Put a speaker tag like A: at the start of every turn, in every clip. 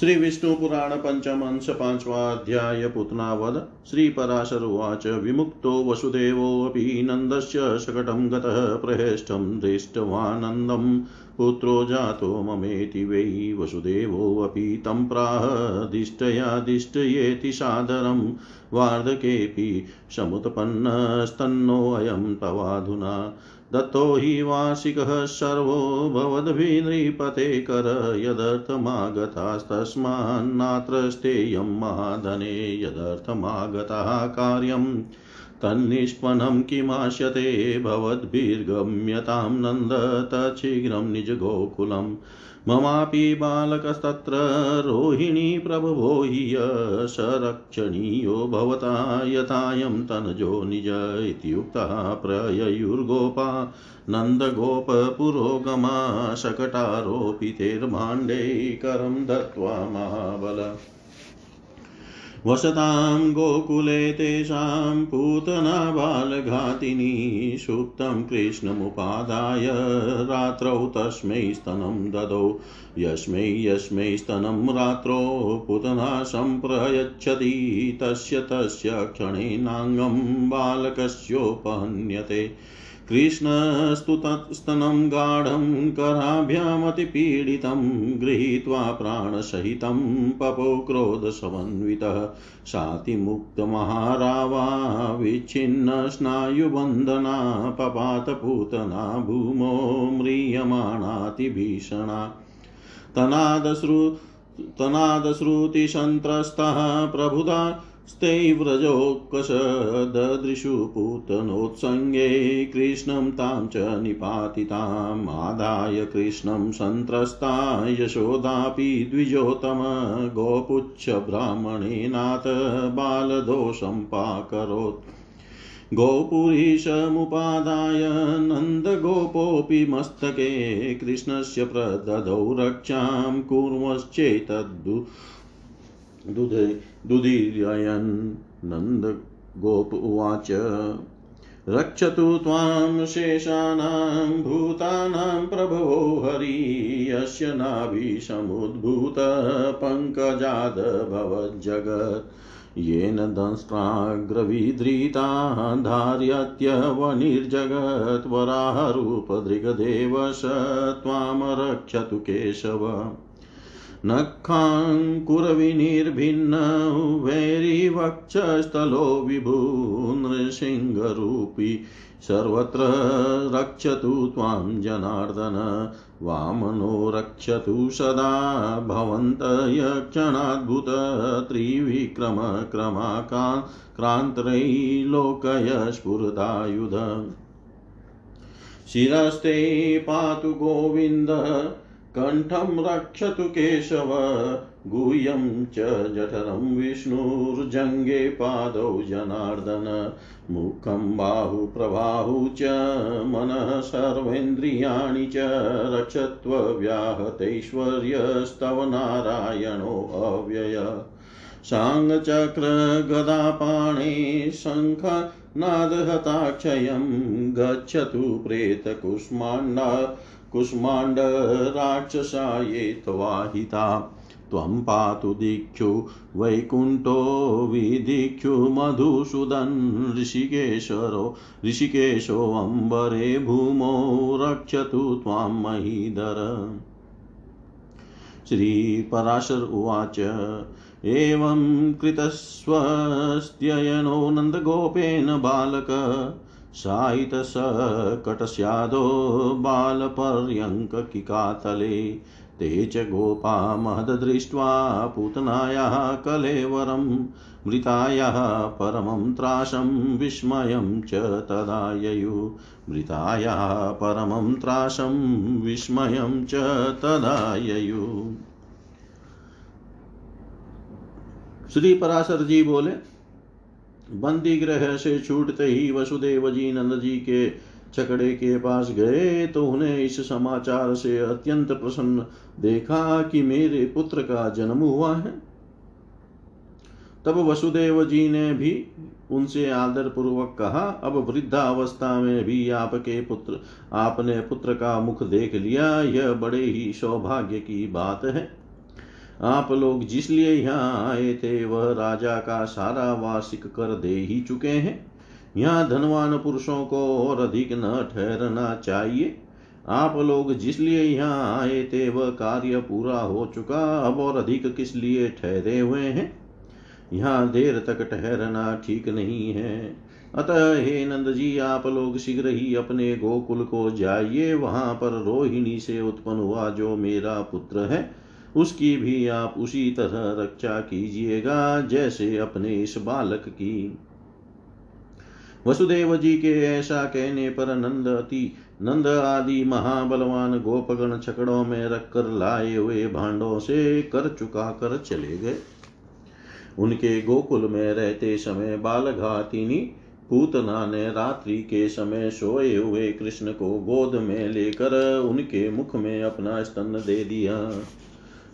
A: श्री विष्णु पुराण पंचम अंश पांचवा अध्याय पुतनावध श्री पराशर उवाच विमुक्तो वसुदेवोऽपि नन्दस्य शकटं गतः प्रहेष्टं दृष्टवानन्दं। पुत्रो जातो ममेति वै वसुदेवोऽपि तं प्राह दिष्टया दिष्टयेति सादरं। वार्धकेऽपि समुत्पन्नस्तन्नोऽयं तवाधुना। दत्तो हि वार्षिकः सर्वो भवद्भिनृपते कर यदर्थमागतास्तस्मान्नात्र स्थेयं महाधने यदर्थमागतः कार्यं तन्निष्पन्नं किमाश्यते, भवद्भिर्गम्यतां नन्द तच्छीघ्रं निजगोकुलम्। ममापि बालकस्तत्र रोहिणी प्रभवो हि स रक्षणीयो भवता यथायं तनजो निज इत्युक्तः प्रययुर्गोपा नन्दगोपपुरोगमा शकटारोपितेर्भाण्डे करं दत्त्वा महाबल वसतां गोकुले तेषां पूतना बालघातिनी सुप्तं कृष्णमुपादाय रात्रौ तस्मै स्तनं ददौ। यस्मै यस्मै स्तनं रात्रौ पुतना सम्प्रयच्छति। तस्य तस्य क्षणेनाङ्गं बालकस्योपहन्यते। कृष्णस्तु तत्स्तनं गाढं कराभ्यामतिपीडितं गृहीत्वा प्राणसहितं पपो क्रोधसमन्वितः शातिमुक्तमहारावा विच्छिन्नस्नायुबन्धना पपातपूतना भूमो म्रियमाणातिभीषणा। तनादश्रु तनादश्रुतिसन्त्रस्तः प्रभुदा स्तेव्रजोकसददृशु पूतनोत्सङ्गे कृष्णं तां च निपातिताम् आदाय कृष्णं सन्त्रस्ता यशोदापि द्विजोतम गोपुच्छब्राह्मणेनाथ बालदोषं पाकरोत्। गोपुरीशमुपादाय नन्दगोपोऽपि मस्तके कृष्णस्य प्रददौ रक्षां कुर्मश्चेतद्दु दुदीर्ययन् नन्दगोप उवाच। रक्षतु त्वां शेषाणां भूतानां प्रभवो हरि, यस्य नाभिसमुद्भूतपङ्कजादभवज्जगत् येन दंष्ट्राग्रविधृता धार्यत्यवनिर्जगत्। स त्वां रक्षतु केशव। नखाङ्कुरविनिर्भिन्न वैरिवक्षस्थलो विभू नृसिंहरूपी सर्वत्र रक्षतु त्वां जनार्दन, वामनो रक्षतु सदा भवन्त यक्षणाद्भुत त्रिविक्रमक्रमाका क्रान्तरैलोकय स्फुरदायुध शिरस्ते पातु गोविन्दः कण्ठं रक्षतु केशव, गुह्यं च जठरं विष्णुर्जङ्गे पादौ जनार्दन, मुखं बाहुप्रबाहु च, मनः सर्वेन्द्रियाणि च रक्षत्वव्याहतैश्वर्यस्तव नारायणोऽव्यय साङ्गचक्रगदापाणे शङ्ख नादहताक्षयं गच्छतु प्रेतकुष्माण्डा कुष्माण्डराक्षसाये त्वाहिता त्वं पातु दीक्षु वैकुण्ठो विदीक्षु मधुसूदन् ऋषिकेशरो ऋषिकेशोऽम्बरे भूमौ रक्षतु त्वां महीधर। श्रीपराशर उवाच, एवं कृतस्वस्त्ययनो नन्दगोपेन बालक। शायितसकटस्यादो बालपर्यङ्ककिकातले ते च गोपा महदृष्ट्वा पूतनायाः कलेवरं, मृतायाः परमं त्रासं विस्मयं च तदाययु मृतायाः परमं त्रासं विस्मयं च तदाययु श्री पराशर जी बोले बंदी ग्रह से छूटते ही वसुदेव जी नंद जी के छकड़े के पास गए तो उन्हें इस समाचार से अत्यंत प्रसन्न देखा कि मेरे पुत्र का जन्म हुआ है। तब वसुदेव जी ने भी उनसे आदर पूर्वक कहा, अब वृद्धावस्था में भी आपके पुत्र, आपने पुत्र का मुख देख लिया, यह बड़े ही सौभाग्य की बात है। आप लोग जिसलिए यहाँ आए थे, वह राजा का सारा वार्षिक कर दे ही चुके हैं। यहाँ धनवान पुरुषों को और अधिक न ठहरना चाहिए। आप लोग जिसलिए यहाँ आए थे, वह कार्य पूरा हो चुका। अब और अधिक किस लिए ठहरे हुए हैं? यहाँ देर तक ठहरना ठीक नहीं है। अतः हे नंद जी आप लोग शीघ्र ही अपने गोकुल को जाइए। वहाँ पर रोहिणी से उत्पन्न हुआ जो मेरा पुत्र है उसकी भी आप उसी तरह रक्षा कीजिएगा जैसे अपने इस बालक की। वसुदेव जी के ऐसा कहने पर नंद अति, नंद आदि महाबलवान गोपगण छकड़ों में रखकर लाए हुए भांडों से कर चुका कर चले गए। उनके गोकुल में रहते समय बालघातिनी पूतना ने रात्रि के समय सोए हुए कृष्ण को गोद में लेकर उनके मुख में अपना स्तन दे दिया।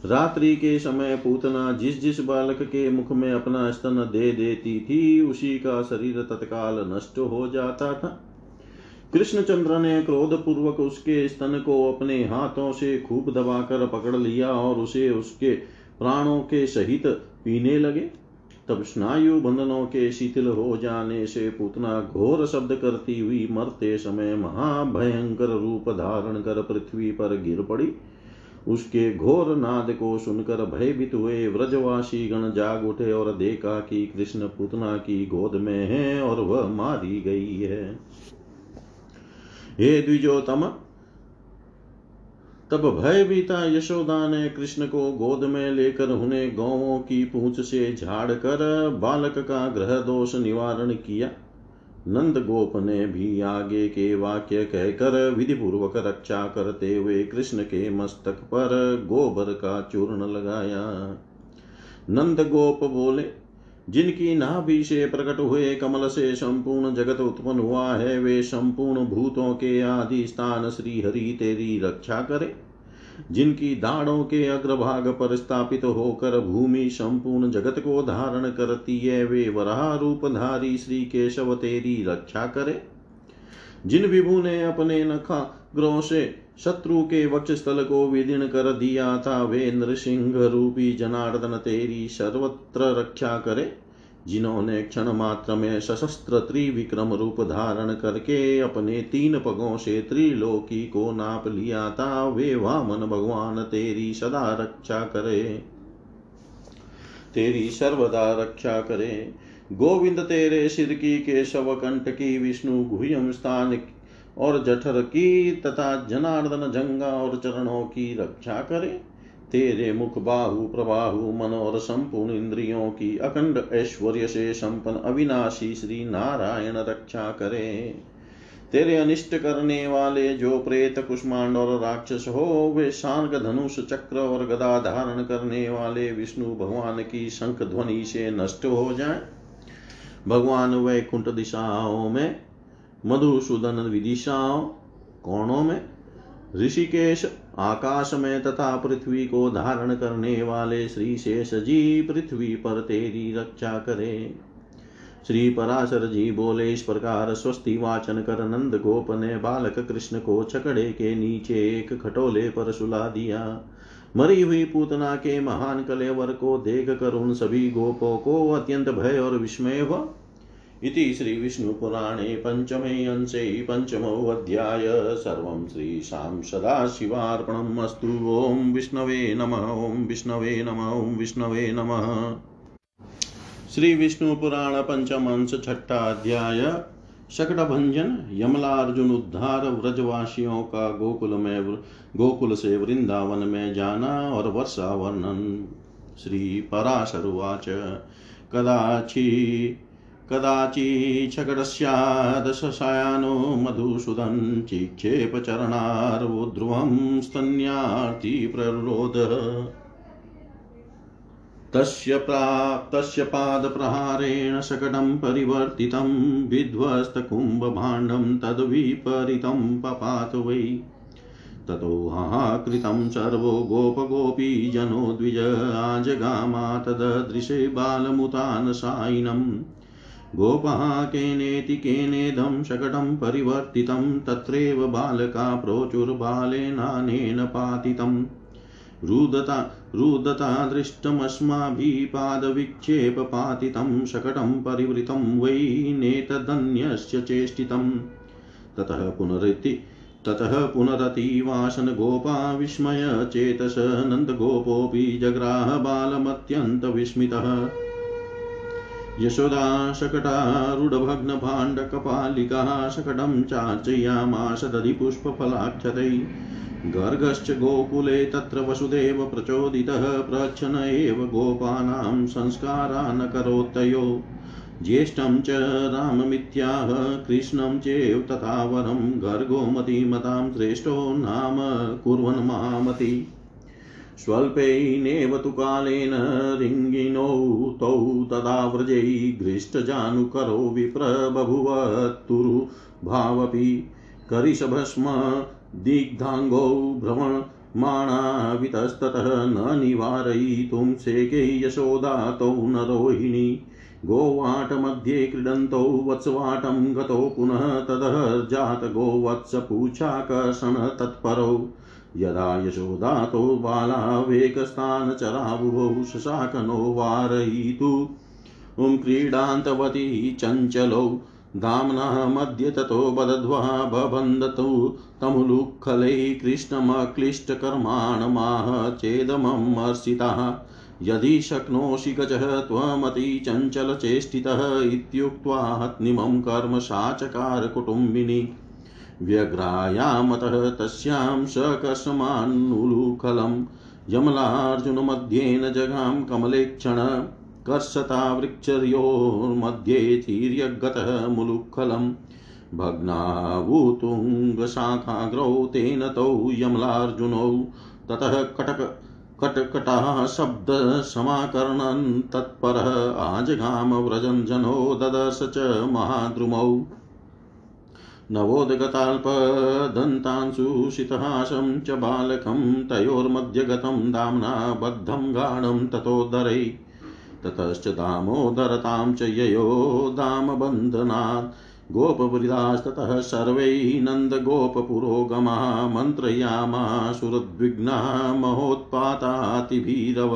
A: रात्रि के समय पूतना जिस जिस बालक के मुख में अपना स्तन दे देती थी, उसी का शरीर तत्काल नष्ट हो जाता था। कृष्णचंद्र ने क्रोध पूर्वक उसके स्तन को अपने हाथों से खूब दबाकर पकड़ लिया और उसे उसके प्राणों के सहित पीने लगे। तब स्नायु बंधनों के शिथिल हो जाने से पूतना घोर शब्द करती हुई मरते समय महाभयंकर रूप धारण कर पृथ्वी पर गिर पड़ी। उसके घोर नाद को सुनकर भयभीत हुए व्रजवासी गण जाग उठे और देखा कि कृष्ण पूतना की गोद में है और वह मारी गई है। हे द्विजोतम तब भयभीता यशोदा ने कृष्ण को गोद में लेकर उन्हें गौवों की पूंछ से झाड़ कर बालक का ग्रह दोष निवारण किया। नंद गोप ने भी आगे के वाक्य कहकर विधि पूर्वक रक्षा करते हुए कृष्ण के मस्तक पर गोबर का चूर्ण लगाया। नंद गोप बोले, जिनकी नाभि से प्रकट हुए कमल से संपूर्ण जगत उत्पन्न हुआ है, वे संपूर्ण भूतों के आदि स्थान श्री हरि तेरी रक्षा करे। जिनकी दाढ़ों के अग्रभाग पर स्थापित होकर भूमि संपूर्ण जगत को धारण करती है, वे वराह रूपधारी श्री केशव तेरी रक्षा करे। जिन विभु ने अपने नखा ग्रोह से शत्रु के वक्ष स्थल को विदीर्ण कर दिया था, वे नृसिंह रूपी जनार्दन तेरी सर्वत्र रक्षा करे। जिन्होंने क्षण मात्र में सशस्त्र त्रिविक्रम रूप धारण करके अपने तीन पगों से त्रिलोकी को नाप लिया था, वे वामन भगवान, तेरी सदा रक्षा करे। तेरी सर्वदा रक्षा करे। गोविंद तेरे सिर की केशव कंठ की विष्णु गुह्यम स्थान और जठर की तथा जनार्दन जंगा और चरणों की रक्षा करे। तेरे मुख बाहु प्रबाहु मनोर संपूर्ण इंद्रियों की अखंड ऐश्वर्य से संपन्न अविनाशी श्री नारायण रक्षा करे। तेरे अनिष्ट करने वाले जो प्रेत, कुष्मांड और राक्षस हो, वे शांग धनुष, चक्र और गदा धारण करने वाले विष्णु भगवान की शंख ध्वनि से नष्ट हो जाए। भगवान वैकुंठ दिशाओं में, मधुसूदन विदिशाओं कोणों में ऋषिकेश आकाश में तथा पृथ्वी को धारण करने वाले श्री शेष जी पृथ्वी पर तेरी रक्षा करे। श्री पराशर जी बोले, इस प्रकार स्वस्ति वाचन कर नंद गोप ने बालक कृष्ण को छकड़े के नीचे एक खटोले पर सुला दिया। मरी हुई पूतना के महान कलेवर को देख कर उन सभी गोपों को अत्यंत भय और विस्मय हुआ। इति श्रीविष्णुपुराणे पञ्चमे अंशे पञ्चमोऽध्याय सर्वं श्रीशां सदाशिवार्पणम् अस्तु। ॐ विष्णवे नम, ॐ विष्णवे नम, ॐ विष्णवे नमः। श्री विष्णु पुराण पंचम अंश, छठा अध्याय। शकट भंजन यमलार्जुन उद्धार, व्रजवासियों का गोकुल में गोकुल से वृंदावन में जाना और वर्षा वर्णन श्री पराशरुवाच कदाचि कदाचिच्छगडस्यादशसायानो मधुसूदन् चिक्षेपचरणार्वोध्रुवं स्तन्यार्ति प्ररोद। तस्य प्राप्तस्य पादप्रहारेण शकटं परिवर्तितं विध्वस्तकुम्भभाण्डं तद्विपरीतं पपात वै। ततो हाकृतं सर्वो गोपगोपीजनो द्विज आजगामा तददृशे बालमुतानसायिनम्। गोपः केनेति केनेदं शकटं परिवर्तितं, तत्रैव बालका प्रोचुर्बालेनानेन पातितम् रुदता रुदता दृष्टमस्माभिः पादविक्षेपपातितं शकटं परिवृतं वै नेतदन्यस्य चेष्टितम् ततः पुनरिति, ततः पुनरतिवासनगोपा विस्मयचेतस नन्दगोपोऽपि जग्राह बालमत्यन्तविस्मितः। यशोदा शकटारूढभग्नभाण्डकपालिका शकटं चार्चयामास दधिपुष्पफलाक्षतै गर्गश्च गोकुले तत्र वसुदेव प्रचोदितः प्रच्छन एव गोपानां संस्कारा न करोत्तयो ज्येष्ठं च राममित्याह कृष्णं चेव तथा वरं गर्गोमतिमतां श्रेष्ठो नाम कुर्वन् मामति। स्वल्पेनेव तु कालेन रिङ्गिणौ तौ तदा व्रजै घृष्टजानुकरो विप्रबभुवत्तुरुभावपि करिषभस्म दिग्धाङ्गौ भ्रममाणा वितस्ततः न निवारयितुं शेके यशोदातौ न रोहिणी गोवाटमध्ये क्रीडन्तौ वत्सवाटं गतौ पुनः ततः जात यदा यशोदातो बालावेकस्थानचराबुभौ शशाकनो वारयितु उं क्रीडान्तवती चञ्चलौ, दाम्नः मध्ये ततो बदध्वा बबन्धतु, तमुलुक्खलै कृष्णमक्लिष्टकर्माणमाह चेदमम् यदि शक्नोषि गजः त्वमतिचञ्चलचेष्टितः इत्युक्त्वा हत्निमं कर्म साचकार कुटुम्बिनी व्यग्रायामतः तस्यां सकर्षमान्नुलुखलं यमलार्जुनमध्येन जगां कमलेक्षण कर्षता वृक्षर्योर्मध्ये तिर्यगतः मुलुखलम् भग्नावुतुङ्गशाखाग्रौ तेन तौ यमलार्जुनौ ततः कटक कटकटाः शब्दसमाकर्णन् तत्परः आजगाम व्रजञ्जनो ददर्श च महाद्रुमौ नवोदगताल्पदन्तांशुषितहासं च बालकं तयोर्मध्यगतं दाम्ना बद्धं गाढं ततोदरै ततश्च दामोदरतां च ययो दामबन्धनात् गोपवृदास्ततः सर्वै नन्दगोपपुरोगमः मन्त्रयामासुरद्विग्ना महोत्पातातिभीरव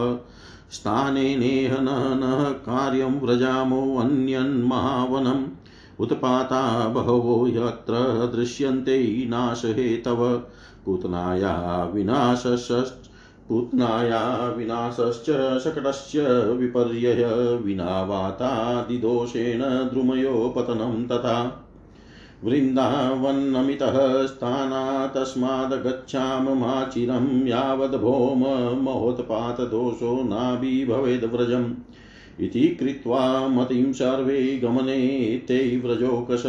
A: स्थानेनेह न कार्यं व्रजामोऽन्यन्महावनम् उत्पाता बहवो यत्र दृश्यन्ते नाशहेतव पूतनाया विनाशश्च पूतनाया विनाशश्च शकटस्य विपर्यय विना वातादिदोषेण द्रुमयो पतनं तथा। वृन्दावन्नमितः स्थाना तस्मादगच्छाममाचिरं यावद्भौम महोत्पातदोषो नाभिभवेद्व्रजम् इति कृत्वा मतिं सर्वे गमने ते व्रजोकश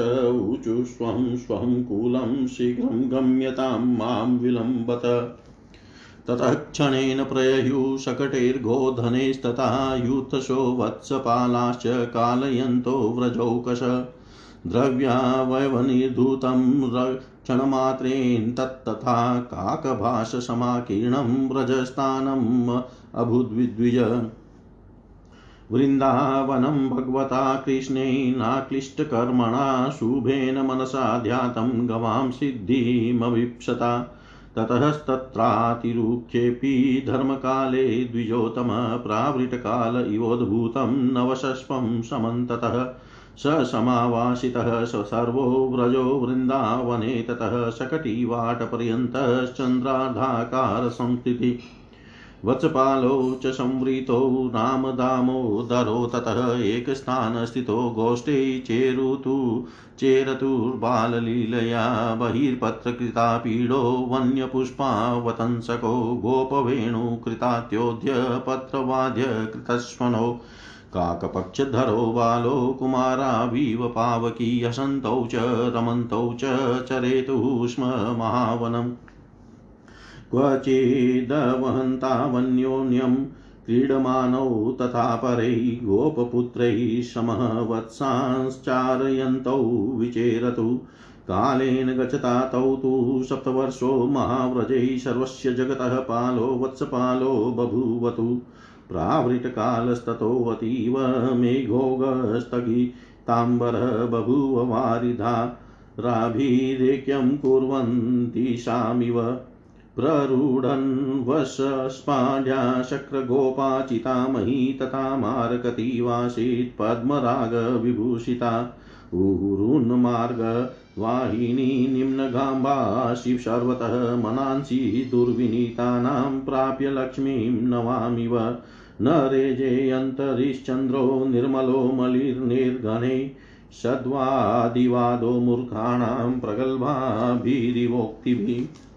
A: ऊचु स्वं स्वं कूलं शीघ्रं गम्यतां माँ विलम्बत। ततः क्षणेन यूथशो वत्सपालाश्च कालयन्तो व्रजौकश द्रव्यावयवनिर्धूतं क्षणमात्रेण तत्तथा काकभाषसमाकीर्णं व्रजस्थानम् अभूद्विद्विज। वृन्दावनं भगवता कृष्णेनाक्लिष्टकर्मणा शुभेन मनसा ध्यातं गवां सिद्धिमवीप्सता। ततस्तत्रातिरुख्येऽपि धर्मकाले द्विजोतम प्रावृतकाल इवोद्भूतं नवशस्वं समन्ततः। स समावासितः स सर्वो व्रजो वृन्दावने ततः शकटिवाटपर्यन्तश्चन्द्रार्धाकारसंस्थितिः। वत्सपालौ च संवृतौ रामदामोदरो ततः एकस्थानस्थितो गोष्ठे चेरुतु चेरतुर्बाललीलया बहिर्पत्रकृता पीडो वन्यपुष्पावतंसको गोपवेणुकृतात्योद्य पत्रवाद्य कृतस्वनो काकपक्षधरो बालो कुमाराविव पावकी हसन्तौ च रमन्तौ च चरेतुः स्म महावनम् क्वचिदवहन्तावन्योन्यं क्रीडमानौ तथा परैः गोपपुत्रैः समः वत्सांश्चारयन्तौ विचेरतु। कालेन गच्छता तौ तु सप्तवर्षो महाव्रजैः सर्वस्य जगतः पालो वत्सपालो बभूवतु। प्रावृतकालस्ततोऽतीव मेघोगस्थगिताम्बरः बभूव वारिधा। राभिरेक्यं कुर्वन्ति शामिव। प्ररूढन् वशस्पाढ्या शक्रगोपाचितामही तथा मार्गतीवासीत् पद्मरागविभूषिता। ऊरुन्मार्गवाहिनी निम्नगाम्बा शिवशर्वतः मनांसि दुर्विनीतानां प्राप्य लक्ष्मीं नवामिव न रेजेऽन्तरिश्चन्द्रो निर्मलो मलिर्निर्गणे सद्वादिवादो मूर्खाणां प्रगल्भाभिरिवोक्तिभिः।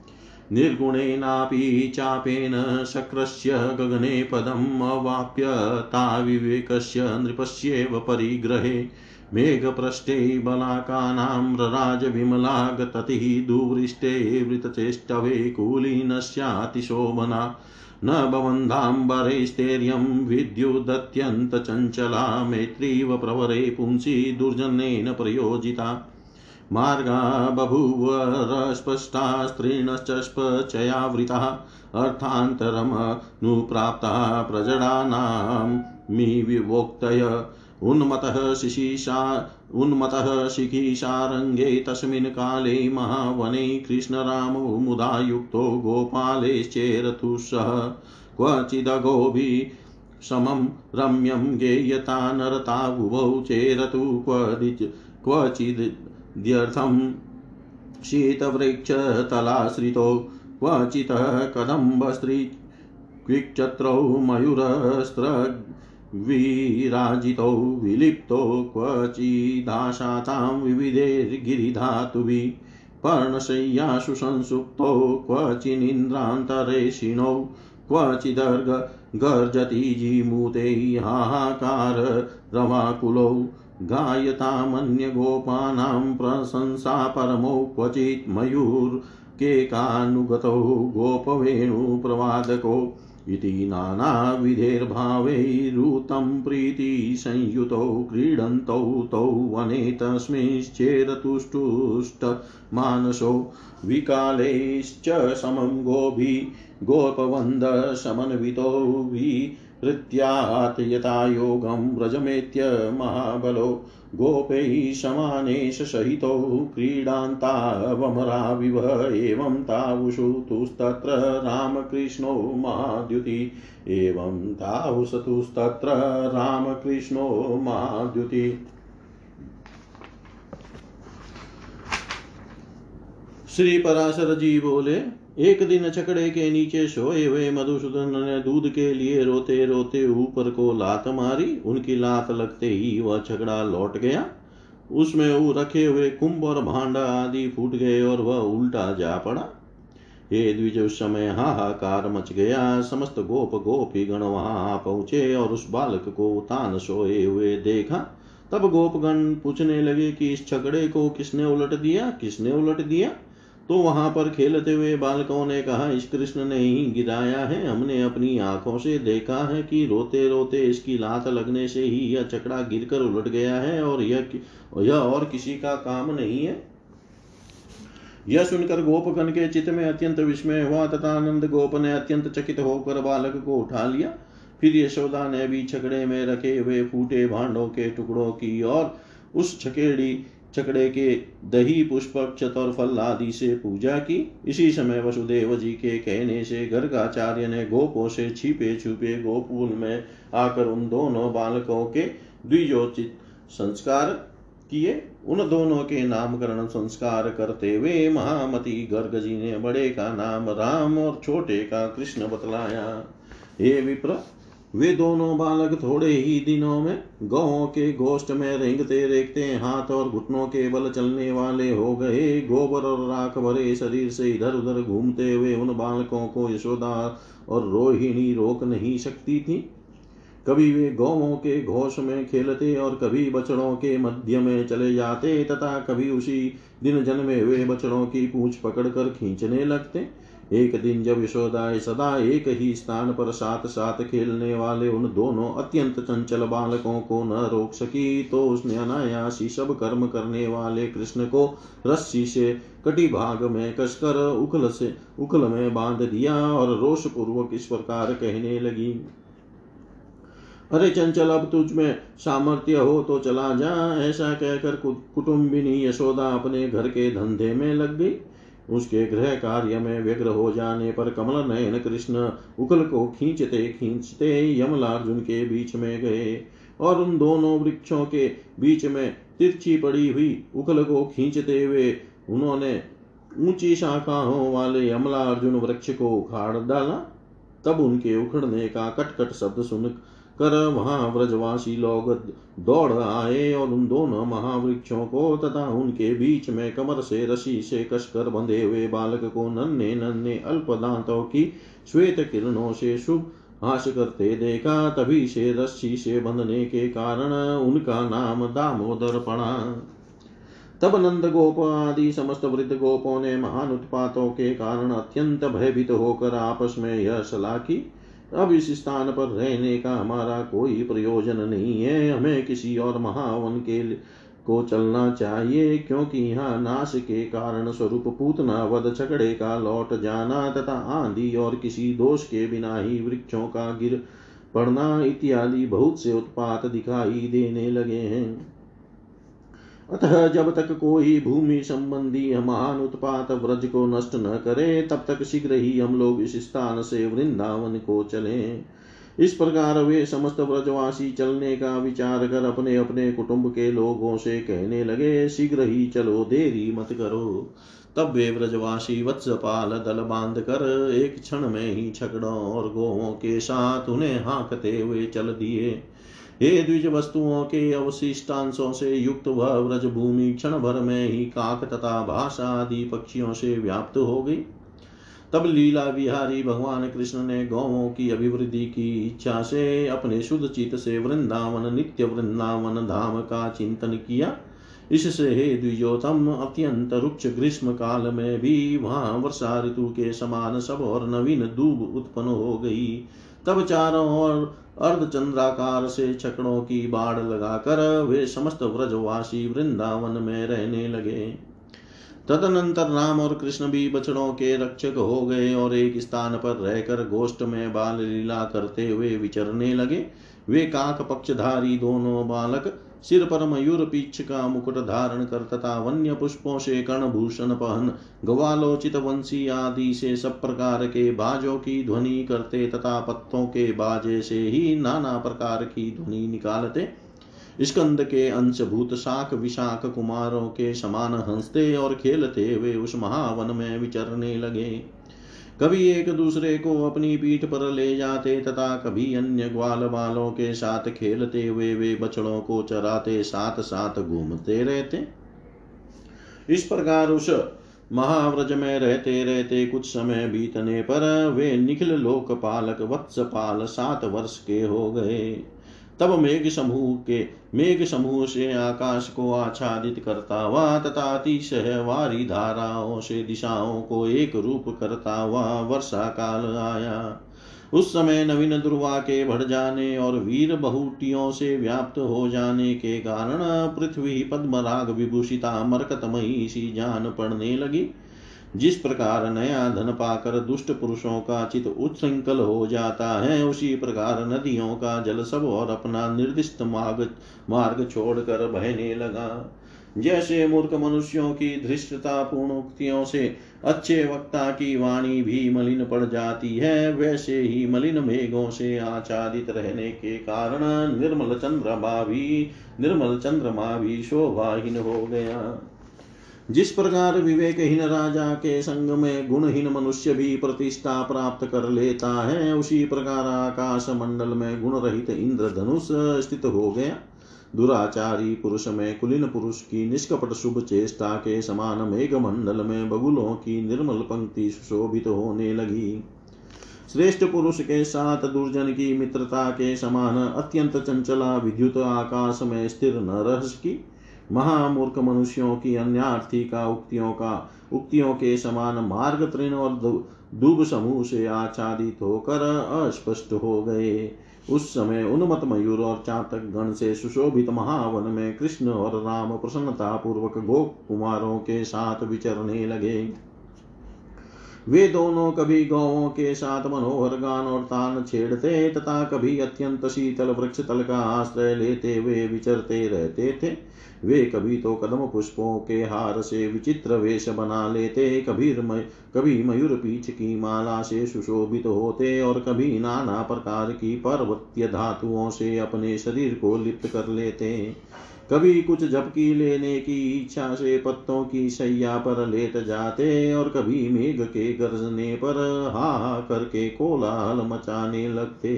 A: निर्गुणेनापि चापेन शक्रस्य गगने पदम् अवाप्य ताविवेकस्य नृपस्येव परिग्रहे मेघपृष्ठे बलाकानां रराजविमलागततिः दुवृष्टे वृतचेष्टवे कुलीनस्यातिशोभना न भवन्धाम्बरैस्तैर्यं विद्युदत्यन्तचञ्चला मैत्रीव प्रवरे पुंसि दुर्जनेन प्रयोजिता। मार्गा बभूवरस्पष्टा स्त्रीणश्चयावृतः अर्थान्तरमनुप्राप्ता प्रजडानां मी विवोक्तय। उन्मतः शिशिशा उन्मतः शिखिशारङ्गे तस्मिन् काले महावने कृष्णरामो मुदा युक्तो गोपालैश्चेरतुः क्वचिदगोभिः समं रम्यं गेयता नरतावुभौ चेरतु क्वचिद् क्वचिद्यर्थं शीतवृक्षतलाश्रितौ क्वचित् कदम्बस्त्री क्विक्चत्रौ मयूरस्त्र विराजितौ विलिप्तो क्वचिदाशातां विविधैर्गिरिधातुभिः पर्णशय्यासु संसुप्तौ क्वचिनिन्द्रान्तरेषिणौ क्वचिदर्ग गर्जति जीमूते हाहाकार रवाकुलौ गायतामन्यगोपानां प्रशंसा परमौ क्वचित् मयूर्केकानुगतौ गोपवेणुप्रवादको इति नानाविधैर्भावैरुतं प्रीतिसंयुतौ क्रीडन्तौ तौ वने तस्मिंश्चेरतुष्टुष्टमानसौ विकालैश्च समं गोभि गोपवन्दशमन्वितौ विहृत्यात् यथायोगं व्रजमेत्य महाबलो गोपैः समानेश सहितौ क्रीडान्तावमराविव एवं तावुषु तुस्तत्र रामकृष्णो महाद्युति एवं तावुसतुस्तत्र रामकृष्णो महाद्युति श्री पराशर जी बोले एक दिन छकड़े के नीचे सोए हुए मधुसूदन ने दूध के लिए रोते रोते ऊपर को लात मारी। उनकी लात लगते ही वह छकड़ा लौट गया। उसमें वो रखे हुए कुंभ और भांडा आदि फूट गए और वह उल्टा जा पड़ा। हे द्विज, उस समय हाहाकार मच गया। समस्त गोप गोपी गण वहाँ पहुँचे और उस बालक को तान सोए हुए देखा। तब गोपगण पूछने लगे कि इस छगड़े को किसने उलट दिया? किसने उलट दिया? तो वहाँ पर खेलते हुए बालकों ने कहा, इस कृष्ण ने ही गिराया है, हमने अपनी आँखों से देखा है कि रोते रोते इसकी लात लगने से ही यह चकड़ा गिरकर उलट गया है और यह यह और किसी का काम नहीं है। यह सुनकर गोपगण के चित्त में अत्यंत विस्मय हुआ, तथा आनंद गोप ने अत्यंत चकित होकर बालक को उठा लिया। फिर यशोदा ने भी छकड़े में रखे हुए फूटे भांडों के टुकड़ों की और उस छकेड़ी छकड़े के दही पुष्पक चतुर फल आदि से पूजा की। इसी समय वसुदेव जी के कहने से गर्गाचार्य ने गोपों से छिपे छुपे गोकुल में आकर उन दोनों बालकों के द्विजोचित संस्कार किए। उन दोनों के नामकरण संस्कार करते हुए महामती गर्ग जी ने बड़े का नाम राम और छोटे का कृष्ण बतलाया। हे विप्र वे दोनों बालक थोड़े ही दिनों में गौ के गोष्ठ में रेंगते रेंगते हाथ और घुटनों के बल चलने वाले हो गए। गोबर और राख भरे शरीर से इधर उधर घूमते हुए उन बालकों को यशोदा और रोहिणी रोक नहीं सकती थी। कभी वे गौों के घोष में खेलते और कभी बछड़ों के मध्य में चले जाते तथा कभी उसी दिन जन्मे हुए बछड़ों की पूछ पकड़कर खींचने लगते। एक दिन जब यशोदा सदा एक ही स्थान पर साथ साथ खेलने वाले उन दोनों अत्यंत चंचल बालकों को न रोक सकी तो उसने अनायासी सब कर्म करने वाले कृष्ण को रस्सी से कटी भाग में कसकर उखल से, उखल में बाँध दिया और रोष पूर्वक इस प्रकार कहने लगी, अरे चंचल, अब तुझ में सामर्थ्य हो तो चला जा, ऐसा कहकर कुटुम्बिनी यशोदा अपने घर के धंधे में लग गई। उसके गृह कार्य में व्यग्र हो जाने पर कमल नयन कृष्ण उकल को खींचते खींचते यमलार्जुन के बीच में गए और उन दोनों वृक्षों के बीच में तिरछी पड़ी हुई उकल को खींचते हुए उन्होंने ऊँची शाखाओं वाले अर्जुन वृक्ष को उखाड़ डाला। तब उनके उखड़ने का कटकट शब्द सुन कर वहाँ व्रजवासी लोग दौड़ आए और उन दोनों महावृक्षों को तथा उनके बीच में कमर से रसी से कसकर बंधे हुए बालक को नन्हे नन्हे अल्प दांतों की श्वेत किरणों से शुभ हास करते देखा, तभी से रस्सी से बंधने के कारण उनका नाम दामोदर पड़ा। तब नंद गोप आदि समस्त वृद्ध गोपों ने महान उत्पातों के कारण अत्यंत भयभीत होकर आपस में यह सलाह की अब इस स्थान पर रहने का हमारा कोई प्रयोजन नहीं है। हमें किसी और महावन के को चलना चाहिए, क्योंकि यहाँ नाश के कारण स्वरूप पूतना, वध छकड़े का लौट जाना तथा आंधी और किसी दोष के बिना ही वृक्षों का गिर पड़ना इत्यादि बहुत से उत्पात दिखाई देने लगे हैं। अतः जब तक कोई भूमि संबंधी महान उत्पात व्रज को नष्ट न करे, तब तक शीघ्र ही हम लोग इस स्थान से वृंदावन को चले। इस प्रकार वे समस्त व्रजवासी चलने का विचार कर अपने अपने कुटुंब के लोगों से कहने लगे, शीघ्र ही चलो, देरी मत करो। तब वे व्रजवासी वत्सपाल दल बाँध कर एक क्षण में ही छकड़ों और गोवों के साथ उन्हें हाँकते हुए चल दिए। हे द्विज वस्तुओं के अवशिष्टांशों से युक्त वह व्रज भूमि क्षण भर में ही काक तथा भाषा आदि पक्षियों से व्याप्त हो गई। तब लीला विहारी भगवान कृष्ण ने गौवों की अभिवृद्धि की इच्छा से अपने शुद्ध चित से वृंदावन, नित्य वृंदावन धाम का चिंतन किया। इससे हे द्विजोतम अत्यंत रुक्ष ग्रीष्म काल में भी वहाँ वर्षा ऋतु के समान सब और नवीन दूब उत्पन्न हो गई। तब चारों ओर अर्धचंद्राकार से छकड़ों की बाढ़ लगाकर वे समस्त व्रजवासी वृंदावन में रहने लगे। तदनंतर राम और कृष्ण भी बछड़ों के रक्षक हो गए और एक स्थान पर रहकर गोष्ठ में बाल लीला करते हुए विचरने लगे। वे काक पक्षधारी दोनों बालक सिर पर मयूर पीछ का मुकुट धारण कर तथा वन्य पुष्पों से कर्णभूषण पहन गवालोचित वंशी आदि से सब प्रकार के बाजों की ध्वनि करते तथा पत्तों के बाजे से ही नाना प्रकार की ध्वनि निकालते स्कंद के अंशभूत शाक विशाख कुमारों के समान हँसते और खेलते हुए उस महावन में विचरने लगे कभी एक दूसरे को अपनी पीठ पर ले जाते तथा कभी अन्य ग्वाल बालों के साथ खेलते हुए वे बछड़ों को चराते साथ साथ घूमते रहते। इस प्रकार उस महाव्रज में रहते रहते कुछ समय बीतने पर वे निखिल लोकपालक वत्सपाल सात वर्ष के हो गए। तब मेघ समूह के मेघ समूह से आकाश को आच्छादित करता हुआ तथा अतिशय वारी धाराओं से दिशाओं को एक रूप करता हुआ वर्षा काल आया। उस समय नवीन दुर्वा के बढ़ जाने और वीर बहुटियों से व्याप्त हो जाने के कारण पृथ्वी पद्मराग विभूषिता मरकतमयी सी जान पड़ने लगी। जिस प्रकार नया धन पाकर दुष्ट पुरुषों का चित उच्छृंखल हो जाता है, उसी प्रकार नदियों का जल सब और अपना निर्दिष्ट मार्ग मार्ग छोड़कर बहने लगा। जैसे मूर्ख मनुष्यों की धृष्टता पूर्ण उक्तियों से अच्छे वक्ता की वाणी भी मलिन पड़ जाती है, वैसे ही मलिन मेघों से आच्छादित रहने के कारण निर्मल चंद्रमा भी, निर्मल चंद्रमा भी शोभाहीन हो गया। जिस प्रकार विवेकहीन राजा के संग में गुणहीन मनुष्य भी प्रतिष्ठा प्राप्त कर लेता है, उसी प्रकार आकाश मंडल में गुण रहित इंद्र धनुष स्थित हो गया। दुराचारी पुरुष में कुलीन पुरुष की निष्कपट शुभ चेष्टा के समान मेघ मंडल में बगुलों की निर्मल पंक्ति सुशोभित होने लगी। श्रेष्ठ पुरुष के साथ दुर्जन की मित्रता के समान अत्यंत चंचला विद्युत आकाश में स्थिर न रह सकी महामूर्ख मनुष्यों की, अन्यार्थी का, उक्तियों का, उक्तियों के समान मार्ग तृण और दुब समूह से आच्छादित होकर अस्पष्ट हो गए। उस समय उन्मत मयूर और चातक गण से सुशोभित महावन में कृष्ण और राम प्रसन्नता पूर्वक गोप कुमारों के साथ विचरने लगे। वे दोनों कभी गौों के साथ मनोहर गान और तान छेड़ते, तथा कभी अत्यंत शीतल वृक्ष तल का आश्रय लेते हुए विचरते रहते थे। वे कभी तो कदम पुष्पों के हार से विचित्र वेश बना लेते, कभी कभी मयूर पीछ की माला से सुशोभित तो होते, और कभी नाना प्रकार की पर्वत्य धातुओं से अपने शरीर को लिप्त कर लेते। कभी कुछ झपकी लेने की इच्छा से पत्तों की सैया पर लेट जाते और कभी मेघ के गरजने पर हा हा करके कोलाहल मचाने लगते।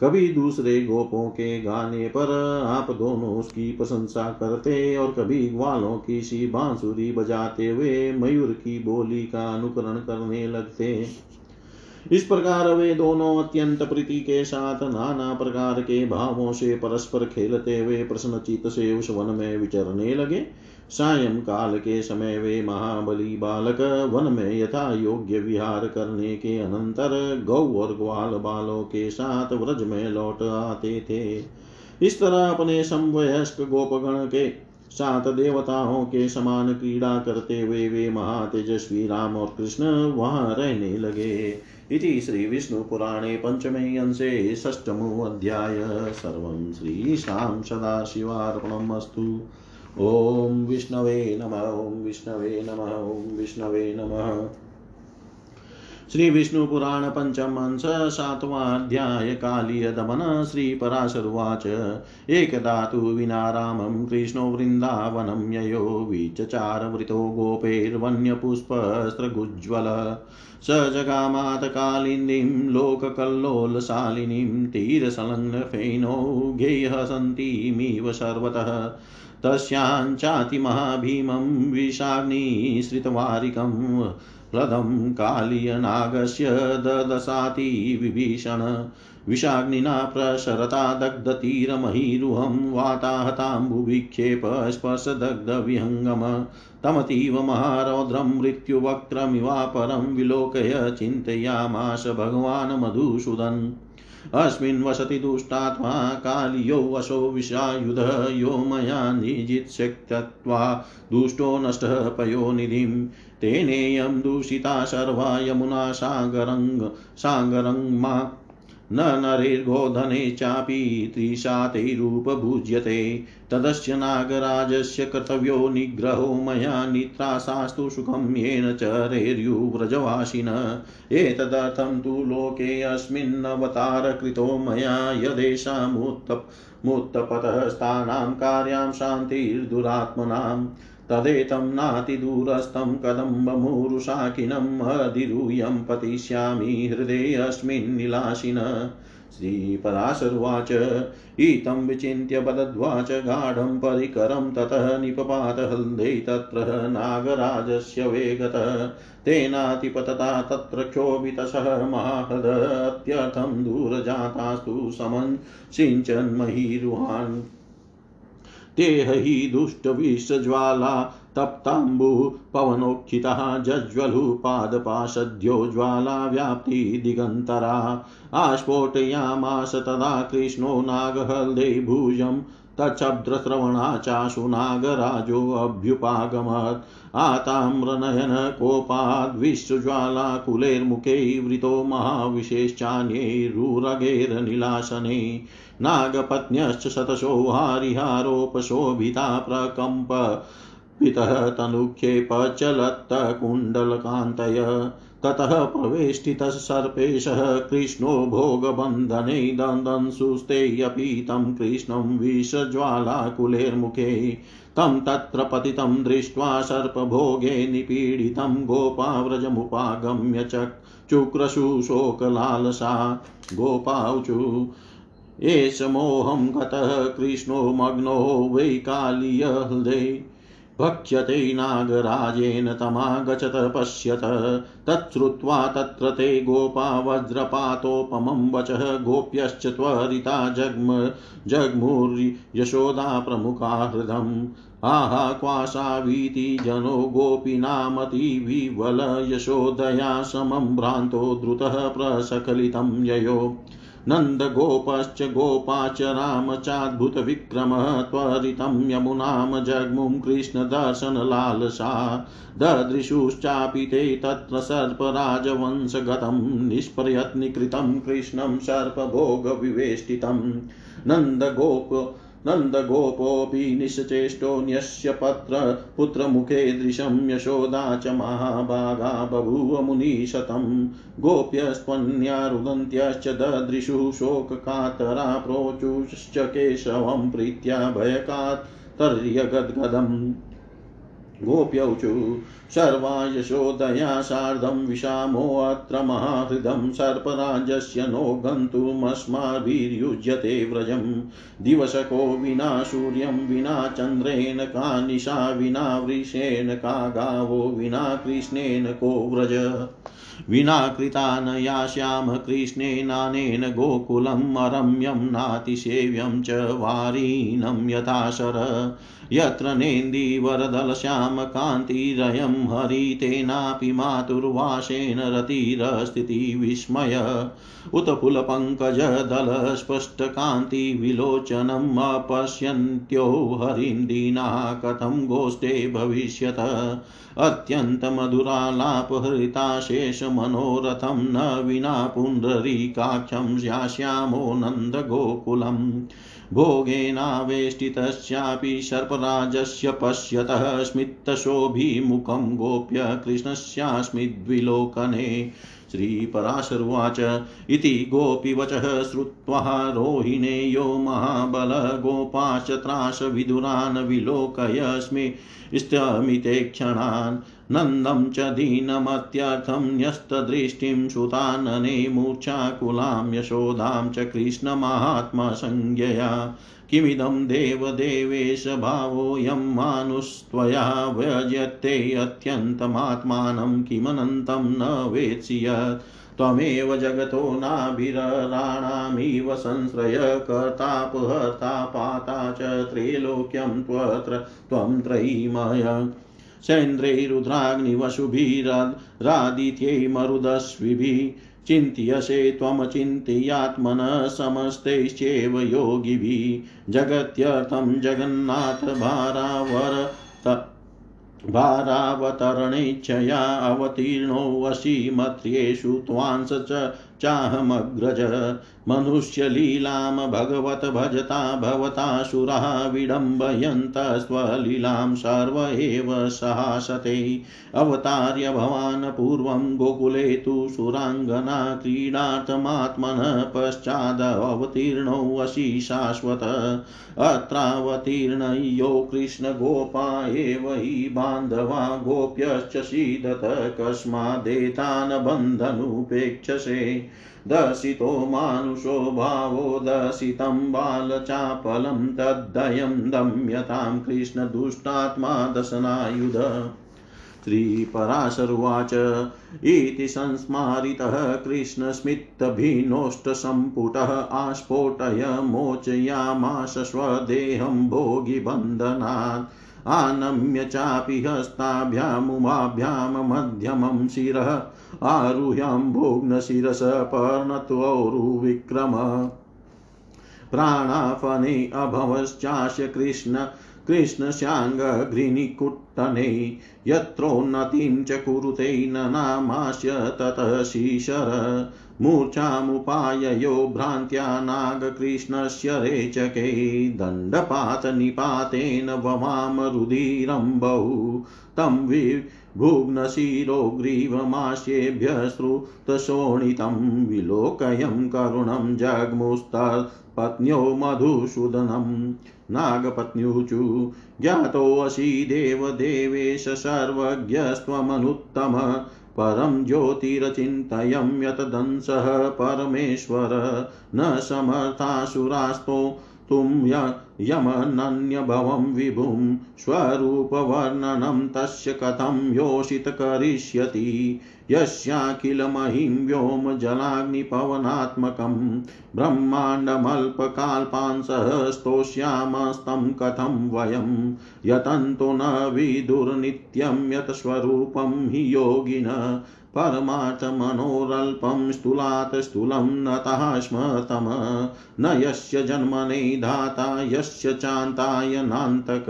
A: कभी दूसरे गोपों के गाने पर आप दोनों उसकी प्रशंसा करते और कभी ग्वालों की सी बांसुरी बजाते हुए मयूर की बोली का अनुकरण करने लगते। इस प्रकार वे दोनों अत्यंत प्रीति के साथ नाना प्रकार के भावों से परस्पर खेलते हुए प्रश्नचित से उस वन में विचरने लगे। सायं काल के समय वे महाबली बालक वन में यथा योग्य विहार करने के अनंतर गौ और ग्वाल बालों के साथ व्रज में लौट आते थे। इस तरह अपने समवयस्क गोपगण के सात देवताओं के समान क्रीड़ा करते हुए वे महातेजस्वी राम और कृष्ण वहाँ रहने लगे। इति श्रीविष्णुपुराणे पञ्चमे अंशे षष्ठमोऽध्याय सर्वं श्रीशां सदाशिवार्पणम् अस्तु। ॐ विष्णवे नमः, ॐ विष्णवे नमः, ॐ विष्णवे नमः। श्री विष्णु पुराण पंचम अंश सातवां अध्याय कालीय दमन श्री पराशरुवाच एकदा तु विना रामं कृष्णो वृन्दावनं ययो विचचार वृतो गोपैर्वन्यपुष्पस्त्रगुज्ज्वल स जगामात कालिन्दीं लोककल्लोलशालिनीं तीरसलग्नफेनो गेयहसन्तीमिव सर्वतः तस्याञ्चातिमहाभीमं विषाग्निश्रितवारिकं प्लदं कालीयनागस्य ददशाति विभीषण। विषाग्निना प्रसरता दग्धतीरमहीरुहं वाताहताम्बुविक्षेप स्पर्शदग्धविहङ्गम। तमतीव महारौद्रं मृत्युवक्त्रमिवापरं विलोकय चिन्तयामास भगवान् मधुसूदन्। अस्मिन् वसति दुष्टात्मा कालियो वशो विषायुध, यो मया निजित्स्यक्त्वा दुष्टो नष्टः पयोनिधिं तेनेयं दूषिता सर्वा यमुना सागरङ्ग सागरङ्मा न नरेर्गोधने चापि त्रिशातैरूपभुज्यते तदस्य नागराजस्य कर्तव्यो निग्रहो मया नित्रासास्तु सुखं येन चरेर्युव्रजवासिन एतदर्थं तु लोके मया यदेषामुत्तपतः स्थानां कार्यां शान्तिर्दुरात्मनाम्। तदेतं नातिदूरस्थं कदम्बमुरुशाकिनम् अधिरूयं पतिष्यामि हृदयेऽस्मिन्निलाशिन श्रीपराशरुवाच इतं विचिन्त्य बदध्वाच गाढं परिकरं ततः निपपातहल्दै तत्र नागराजस्य वेगतः। तेनातिपतता तत्र क्षोभितशः माहदत्यर्थं दूरजातास्तु समन् सिञ्चन्महीरुहान्। ते हि तप्ताम्बुः पवनोक्षितः ज्वाला व्याप्ति दिगंतरा आस्फोटयामास तदा कृष्णो नागहल्दे भुजं तच्छब्दश्रवणाचाशु नागराजोऽभ्युपागमत् आताम्रनयन कोपाद्विश्वज्वालाकुलेर्मुखे वृतो महाविशेषान्यैरुरगैर्निलासने नागपत्न्यश्च शतशो हारिहारोपशोभिता प्रकम्प। पितः तनुक्षेपचलत्तकुण्डलकान्तय ततः प्रवेष्टितः सर्पेशः कृष्णो भोगबन्धने दन्दंसुस्तेऽपि तं कृष्णं विषज्वालाकुलेर्मुखे। तं तत्र पतितं दृष्ट्वा सर्पभोगे निपीडितं गोपाव्रजमुपागम्य चुक्रशुशोकलालसा। गोपाऊचु एष मोहं गतः कृष्णो मग्नो वैकालीयहृदे भक्ष्यते नागराजेन तमागच्छत, पश्यत। तच्छ्रुत्वा तत्र ते गोपा वज्रपातोपमं वचः, गोप्यश्च त्वरिता जग्म जग्मुर्यशोदा प्रमुखा हृदम्। आहा, क्वाशावीति जनो गोपीनामतिविवल, यशोदया समं भ्रान्तो द्रुतः प्रसकलितं ययो। नन्दगोपश्च गोपाच रामचाद्भुतविक्रमः त्वरितं यमुनां जग्मुं कृष्णदर्शनलालसा ददृशुश्चापि ते तत्र सर्पराजवंशगतं निष्प्रयत्निकृतं कृष्णं सर्पभोगविवेष्टितं नन्दगोप नन्दगोपोऽपि निश्चेष्टोऽन्यस्य पत्र पुत्रमुखेदृशं यशोदा च महाभागा बभूव मुनिशतं गोप्यस्त्वन्या रुदन्त्यश्च ददृशु शोककातरा प्रोचुश्च केशवं प्रीत्या भयकातर्यगद्गदम् गोप्यौचु सर्वा यशोदया सार्धं विशामोऽत्र महाहृदं सर्पराजस्य नो गन्तुमस्माभिर्युज्यते व्रजं दिवसको विना सूर्यं, विना चन्द्रेण, का निशा, विना वृषेण, का गावो, विना कृष्णेन को व्रज। विना कृतानया श्याम कृष्णेनानेन गोकुलम् अरम्यं नातिसेव्यं च वारीनं यथा शर। यत्र नेन्दीवरदलश्यामकान्तिरयं हरितेनापि मातुर्वासेन रतिरस्थितिविस्मय। उत पुलपङ्कजदलस्पष्टकान्तिविलोचनम् अपश्यन्त्यो हरिं दीनाः कथं गोष्ठे भविष्यत। अत्यन्तमधुरालापहृताशेषमनोरथं न विना पुण्डरीकाक्षं यास्यामो नन्दगोकुलम्। भोगेनावेष्टितस्यापि सर्पराजस्य पश्यतः स्मितशोभिमुखं गोप्य कृष्णस्यास्मिद्विलोकने श्रीपराशर्वाच इति गोपीवचः श्रुत्वा रोहिणेयो महाबल गोपाश्च त्रासविदुरान् विलोकयस्मि। स्तमिते क्षणान् नन्दं च दीनमत्यर्थं न्यस्तदृष्टिं सुतानने मूर्च्छाकुलां यशोदां च कृष्णमाहात्मसंज्ञया। किमिदं देवदेवेश भावोऽयं मानुस्त्वया व्यजते अत्यन्तमात्मानं किमनन्तं न वेत्सि यत्। त्वमेव जगतो नाभिरराणामिव संश्रय कर्तापहर्ता पाता च त्रैलोक्यं त्वत्र त्वं त्रयीमय। चैन्द्रैरुद्राग्निवशुभिरादित्यै मरुदस्विभिः चिन्त्यसे त्वमचिन्त्यात्मनः समस्तैश्चैव योगिभिः जगत्यर्थं जगन्नाथ भारावर भारावतरणेच्छया अवतीर्णोऽसि मत्र्येषु त्वांस च चाहमग्रज मनुष्यलीलां भगवत भजता भवतासुराः विडम्बयन्तस्त्वलीलां सर्व एव सहासते। अवतार्य भवान् पूर्वं गोकुले तु सुराङ्गना क्रीडार्थमात्मनः पश्चादवतीर्णोऽसि शाश्वत। अत्रावतीर्णयो कृष्णगोपा एव हि बान्धवा गोप्यश्च सीदत कस्मादेतान् बन्धनुपेक्षसे। दशितो मानुषो भावो दशितं बालचापलं तद्दयं दम्यतां कृष्णदुष्टात्मा दशनायुध। श्रीपराशरुवाच इति संस्मारितः कृष्णस्मितभिनोष्टसम्पुटः आस्फोटय मोचयामाश स्वदेहं भोगिबन्धनात्। आनम्य चापि हस्ताभ्यामुमाभ्यां मध्यमं शिरः आरुह्यम्भोग्नशिरसपर्णत्वौरुविक्रम प्राणाफने अभवश्चास्य कृष्ण कृष्णशाङ्गघ्रिनिकुट्टने यत्रोन्नतिं च कुरुते न नामास्य ततः शीशर मूर्छामुपाययो भ्रान्त्या नागकृष्णस्य रेचके, दण्डपातनिपातेन वमाम रुधिरं बहु तं वि भुग्नशिरोग्रीवमास्येभ्यः श्रुतशोणितं विलोकयं करुणं जग्मुस्तत्पत्न्यो मधुसूदनं। नागपत्न्युचु ज्ञातोऽसि देवदेवेश सर्वज्ञस्त्वमनुत्तम, परं ज्योतिरचिन्तयं यतदंसः परमेश्वर। न समर्थासुरास्तो तुं यमनन्यभवं विभुं स्वरूपवर्णनं तस्य कथं योषित करिष्यति यस्याखिलमहिं व्योमजलाग्निपवनात्मकं ब्रह्माण्डमल्पकाल्पांसः स्तोष्यामस्तं कथं वयं। यतन्तो न विदुर्नित्यं यत् स्वरूपं हि योगिन। परमार्थमनोरल्पं स्थूलात् स्थूलं नतः स्म तम। न यस्य जन्मने धाता, यस्य चान्ताय नान्तक।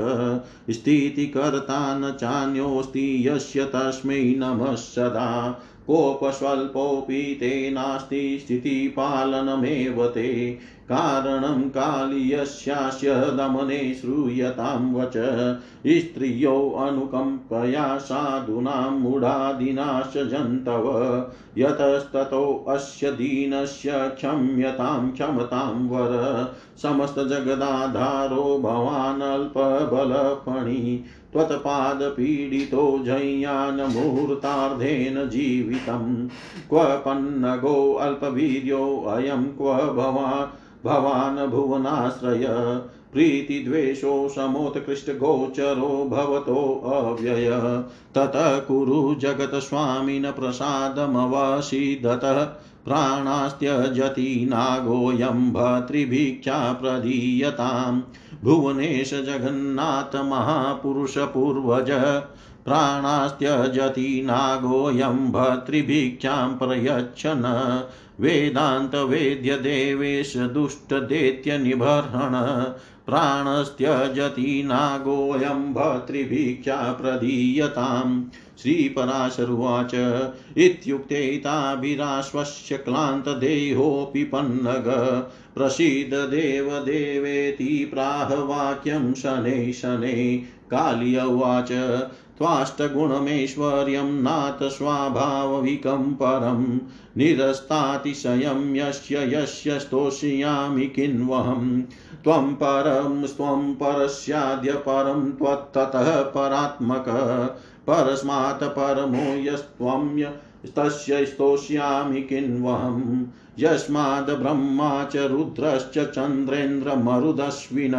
A: स्थितिकर्ता न चान्योऽस्ति, यस्य तस्मै नमः सदा। कोपस्वल्पोऽपि ते नास्ति, स्थितिपालनमेव ते। कारणं कालीयस्यास्य दमने श्रूयतां वच। स्त्रियो अनुकम्पया साधूनां मूढादिनाश्च जन्तव यतस्ततोऽस्य दीनस्य क्षम्यतां क्षमतां वर। समस्तजगदाधारो भवानल्पबलपणि त्वत्पादपीडितो जय्यानमुहूर्तार्धेन जीवितं। क्व पन्नगोऽल्पवीर्योऽयं क्व भवान् भवान् भुवनाश्रय, प्रीतिद्वेषो समोत्कृष्टगोचरो भवतोऽव्यय ततः कुरु जगत्स्वामिन प्रसादमवसीदतः प्राणास्त्यजति नागोऽयं भर्तृभिक्षा प्रदीयताम्। भुवनेश जगन्नाथ महापुरुषपूर्वज प्राणास्त्यजति नागोऽयं भर्तृभिक्षां प्रयच्छन्। वेदान्तवेद्यदेवेश दुष्टदैत्यनिबर्हण प्राणस्त्यजति नागोऽयं भर्तृभिक्षा प्रदीयताम्। श्रीपराशरुवाच, इत्युक्ते ताभिराश्वस्य क्लान्तदेहोऽपि पन्नग। प्रसीद देवदेवेति प्राह वाक्यं शनै शनै। काल्य उवाच त्वाष्टगुणमेश्वर्यं नाथ स्वाभाविकं परं। निरस्तातिशयं यस्य यस्य स्तोष्यामि किन्वहं। त्वं परं त्वं परस्याद्य परं त्वत्ततः परात्मक। परस्मात् परमो यस्त्वं तस्य स्तोष्यामि किन्वहम् यस्माद् ब्रह्मा च रुद्रश्च चन्द्रेन्द्रमरुदश्विन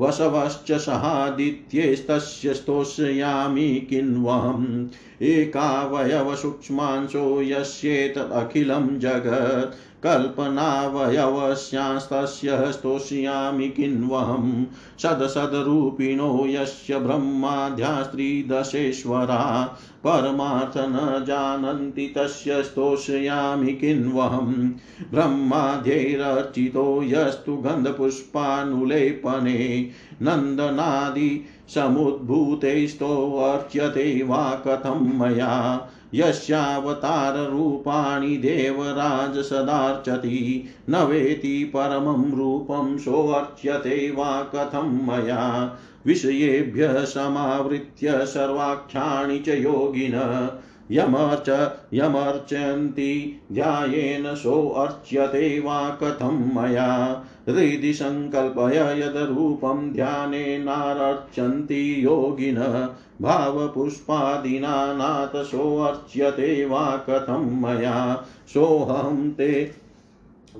A: वसवश्च सहादित्यैस्तस्य स्तोष्यामि किन्वहम् एकावयवसूक्ष्मांशो यस्येतदखिलं जगत् कल्पनावयवस्यास्तस्य स्तोष्यामि किन्वहं। सदसद्रूपिणो यस्य ब्रह्माद्यास्त्रिदशेश्वरा परमार्थ न जानन्ति तस्य स्तोष्यामि किन्वहं। ब्रह्माध्यैरर्चितो यस्तु गन्धपुष्पानुलेपने। नन्दनादि समुद्भूतैस्तोऽर्च्यते वा कथं मया। यस्यावताररूपाणि देवराज सदार्चति न वेति परमं रूपं सोऽर्च्यते वा कथं मया। विषयेभ्यः समावृत्य सर्वाख्यानि च योगिन, यमर्च यमर्चन्ति ध्यायेन सोऽर्च्यते वा कथं मया। हृदि सङ्कल्पय यद्रूपं ध्यानेनारर्चन्ति योगिन भावपुष्पादिना नाथ सोऽर्च्यते वा कथं मया? सोऽहं ते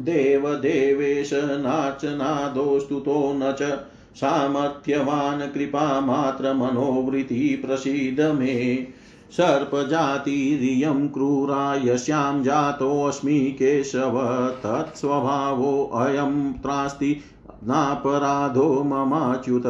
A: देवदेवेश नाचनादोस्तुतो न च सामर्थ्यवान् कृपामात्रमनोवृत्ति प्रसीद मे। सर्पजातिरियं क्रूरा यस्यां जातोऽस्मि केशव, तत्स्वभावोऽयं त्रास्ति नापराधो ममाच्युत।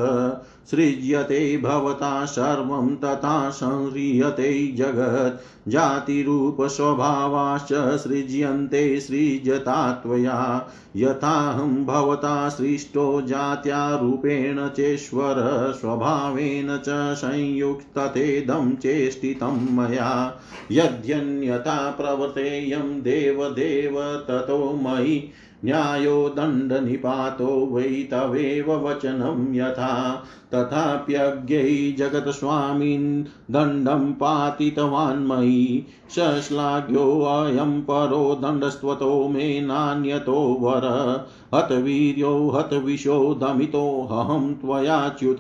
A: सृज्यते भवता सर्वं तथा संह्रियते जगत्। जातिरूपस्वभावाश्च सृज्यन्ते सृज्यता त्वया। यथाहं भवता सृष्टो जात्या रूपेण चेश्वर, स्वभावेन च संयुक्ततेदं चेष्टितं मया। यद्यन्यथा प्रवर्तेयं देवदेव, ततो मयि न्यायो दण्डनिपातो वै तवेव वचनं यथा। तथाप्यज्ञै जगत्स्वामिन् दण्डं पातितवान्मयि सश्लाघ्योऽयं परो दण्डस्त्वतो मे नान्यतो वर। हतवीर्यो हतविशो दमितोऽहं त्वयाच्युत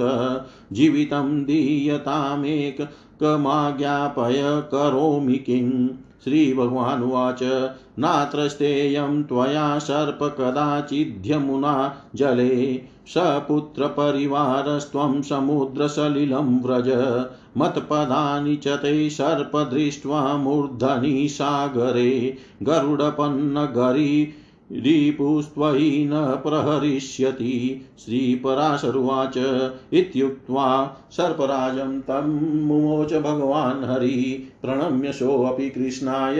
A: जीवितं दीयतामेकमाज्ञापय करोमि किम्? श्रीभगवानुवाच। नात्रस्तेयं त्वया सर्प कदाचिध्यमुना जले, सपुत्रपरिवारस्त्वं समुद्रसलिलं व्रज। मत्पदानि च ते सर्प दृष्ट्वा मूर्धनि सागरे, गरुडपन्नगरी रिपुस्त्वयि न प्रहरिष्यति। श्रीपराशरुवाच इत्युक्त्वा सर्पराजं तं मुमोच भगवान् हरि। प्रणम्य सोऽपि कृष्णाय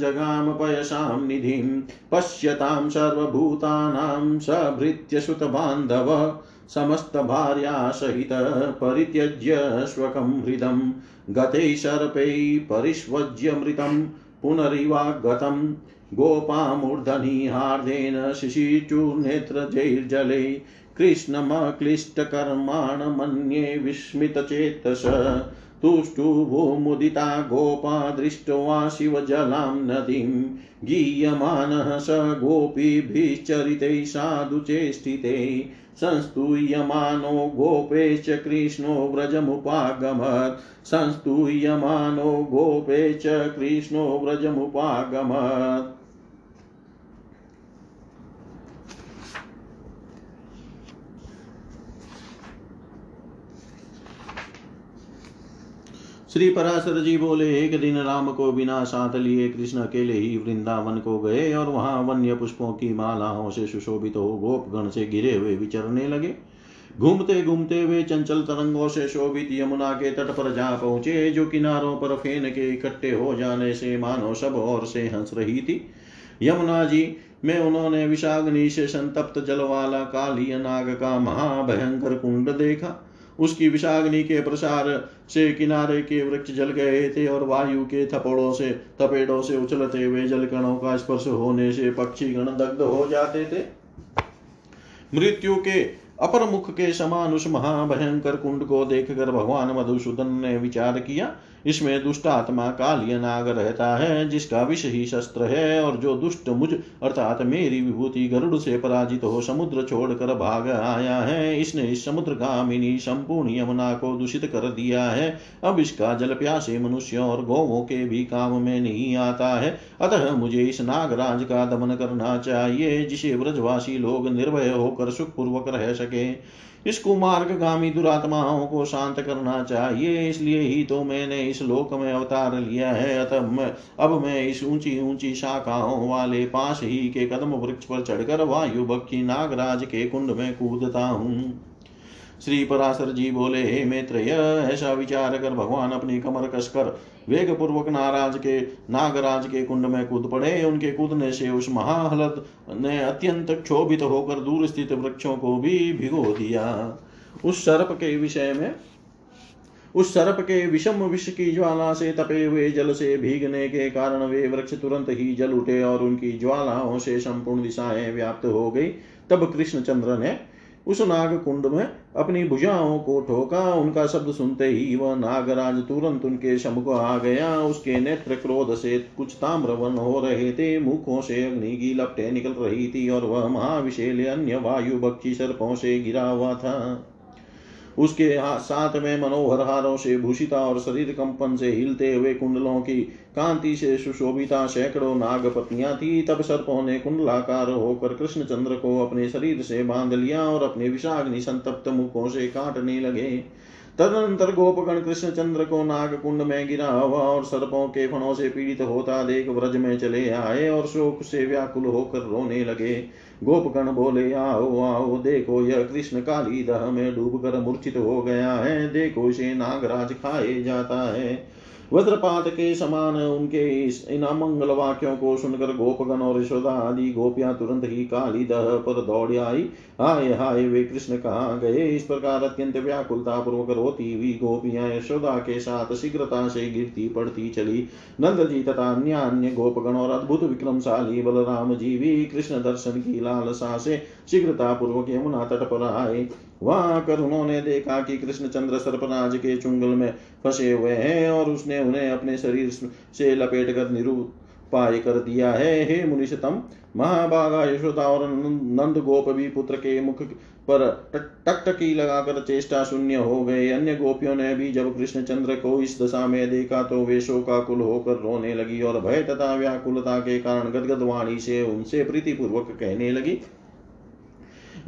A: जगाम पयसां निधिं। पश्यतां सर्वभूतानां सभृत्य सुतबान्धव। समस्तभार्यासहित परित्यज्य स्वकं हृदं। गते सर्पै परिष्वज्यमृतं पुनरिवागतम्। गोपामूर्धनिहार्देन शिशिचूर्नेत्रजैर्जले कृष्णमक्लिष्टकर्माण मन्ये विस्मितचेतस। तुष्टुभूमुदिता गोपा दृष्ट्वा शिवजलां नदीं, गीयमानः स गोपीभिश्चरितैः साधु चेष्टिते। संस्तूयमानो गोपे च कृष्णो व्रजमुपागमत्। संस्तूयमानो गोपे च कृष्णो व्रजमुपागमत्। श्री पराशर जी बोले, एक दिन राम को बिना साथ लिए कृष्ण अकेले ही वृंदावन को गए और वहाँ वन्य पुष्पों की मालाओं से सुशोभित हो गोपगण से गिरे हुए विचरने लगे। घूमते घूमते वे चंचल तरंगों से शोभित यमुना के तट पर जा पहुँचे, जो किनारों पर फेन के इकट्ठे हो जाने से मानो सब और से हंस रही थी। यमुना जी, में उन्होंने विषाग्नि से संतप्त जल वाला काली नाग का महाभयंकर कुंड देखा। उसकी विषाग्नि के प्रसार से किनारे के वृक्ष जल गए थे और वायु के थपड़ों से, थपेड़ों से उछलते हुए जल कणों का स्पर्श होने से पक्षी गण दग्ध हो जाते थे। मृत्यु के अपर मुख के समान उस महाभयंकर कुंड को देखकर भगवान मधुसूदन ने विचार किया इसमें दुष्ट आत्मा कालिय नाग रहता है, जिसका विष ही शस्त्र है, और जो दुष्ट मुझ, अर्थात मेरी विभूति गरुड़ से पराजित हो समुद्र छोड़कर भाग आया है, इसने इस समुद्र गामिनी संपूर्ण यमुना को दूषित कर दिया है। अब इसका जल प्यासे मनुष्य और गौवों के भी काम में नहीं आता है। अतः मुझे इस नागराज का दमन करना चाहिए, जिसे व्रजवासी लोग निर्भय होकर सुखपूर्वक रह सके। इस कुमार्गामी दुरात्माओं को शांत करना चाहिए, इसलिए ही तो मैंने इस लोक में अवतार लिया है। अतः अब मैं इस ऊँची ऊँची शाखाओं वाले पास ही के कदम वृक्ष पर चढ़कर वायु बक्षी नागराज के कुंड में कूदता हूँ। श्री पराशर जी बोले, हे मैत्रेय, ऐसा विचार कर भगवान अपनी कमर कसकर वेग पूर्वक नाराज़ के, नागराज के कुंड में कूद पड़े। उनके कूदने से उस महाहलद ने अत्यंत क्षोभित होकर दूर स्थित वृक्षों को भी भिगो दिया। उस सर्प के विषय में, उस सर्प के विषम विष की ज्वाला से तपे हुए जल से भीगने के कारण वे वृक्ष तुरंत ही जल उठे और उनकी ज्वालाओं से संपूर्ण दिशाएँ व्याप्त हो गई। तब कृष्णचंद्र ने उस नाग कुंड में अपनी भुजाओं को ठोका, उनका शब्द सुनते ही वह नागराज तुरंत उनके सम्मुख आ गया। उसके नेत्र क्रोध से कुछ ताम्रवन हो रहे थे। मुखों से अग्नि की लपटे निकल रही थी और वह महाविशेल अन्य वायु बक्षी सर्पों से गिरा हुआ था। उसके साथ में मनोहर हारों से भूषिता और शरीर कंपन से हिलते हुए कुंडलों की कांति से सुशोभिता सैकड़ों नाग पत्नियाँ थी। तब सर्पों ने कुंडलाकार होकर कृष्णचंद्र को अपने शरीर से बाँध लिया और अपने विषाग्नि संतप्त मुखों से काटने लगे। तदनंतर गोपगण कृष्णचंद्र को नाग कुंड में गिरा हुआ और सर्पों के फणों से पीड़ित होता देख व्रज में चले आए और शोक से व्याकुल होकर रोने लगे। गोपगण बोले, आओ आओ, देखो, यह कृष्ण काली दह में डूब कर मूर्छित हो गया है। देखो, इसे नागराज खाए जाता है। वज्रपात के समान उनके इस इन अमंगल वाक्यों को सुनकर गोपगण और यशोदा आदि गोपियाँ तुरंत ही काली दह पर दौड़ आई। हाय हाय, वे कृष्ण कहा गए? इस प्रकार अत्यंत व्याकुलता पूर्वक रोती हुई गोपियाँ यशोदा के साथ शीघ्रता से गिरती पड़ती चली। नंद जी तथा अन्य अन्य गोपगण और अद्भुत विक्रमशाली बलराम जी भी कृष्ण दर्शन की लालसा से शीघ्रता पूर्वक यमुना तट पर आए। वहाँ आकर उन्होंने देखा कि कृष्णचंद्र सर्पराज के चुंगल में फंसे हुए हैं और उसने उन्हें अपने शरीर से लपेट कर निरूप उपाय कर दिया है। हे मुनिषतम महाभागा यशोदा और नंद गोप भी पुत्र के मुख पर टकटकी लगाकर चेष्टा शून्य हो गए। अन्य गोपियों ने भी जब कृष्ण चंद्र को इस दशा में देखा तो वे शोकाकुल होकर रोने लगी और भय तथा व्याकुलता के कारण गदगद वाणी से उनसे प्रीतिपूर्वक कहने लगी।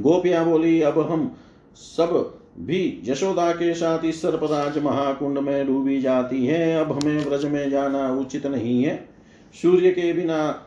A: गोपियाँ बोली, अब हम सब भी यशोदा के साथ इस सर्पराज महाकुंड में डूबी जाती है। अब हमें व्रज में जाना उचित नहीं है। सूर्य के बिना,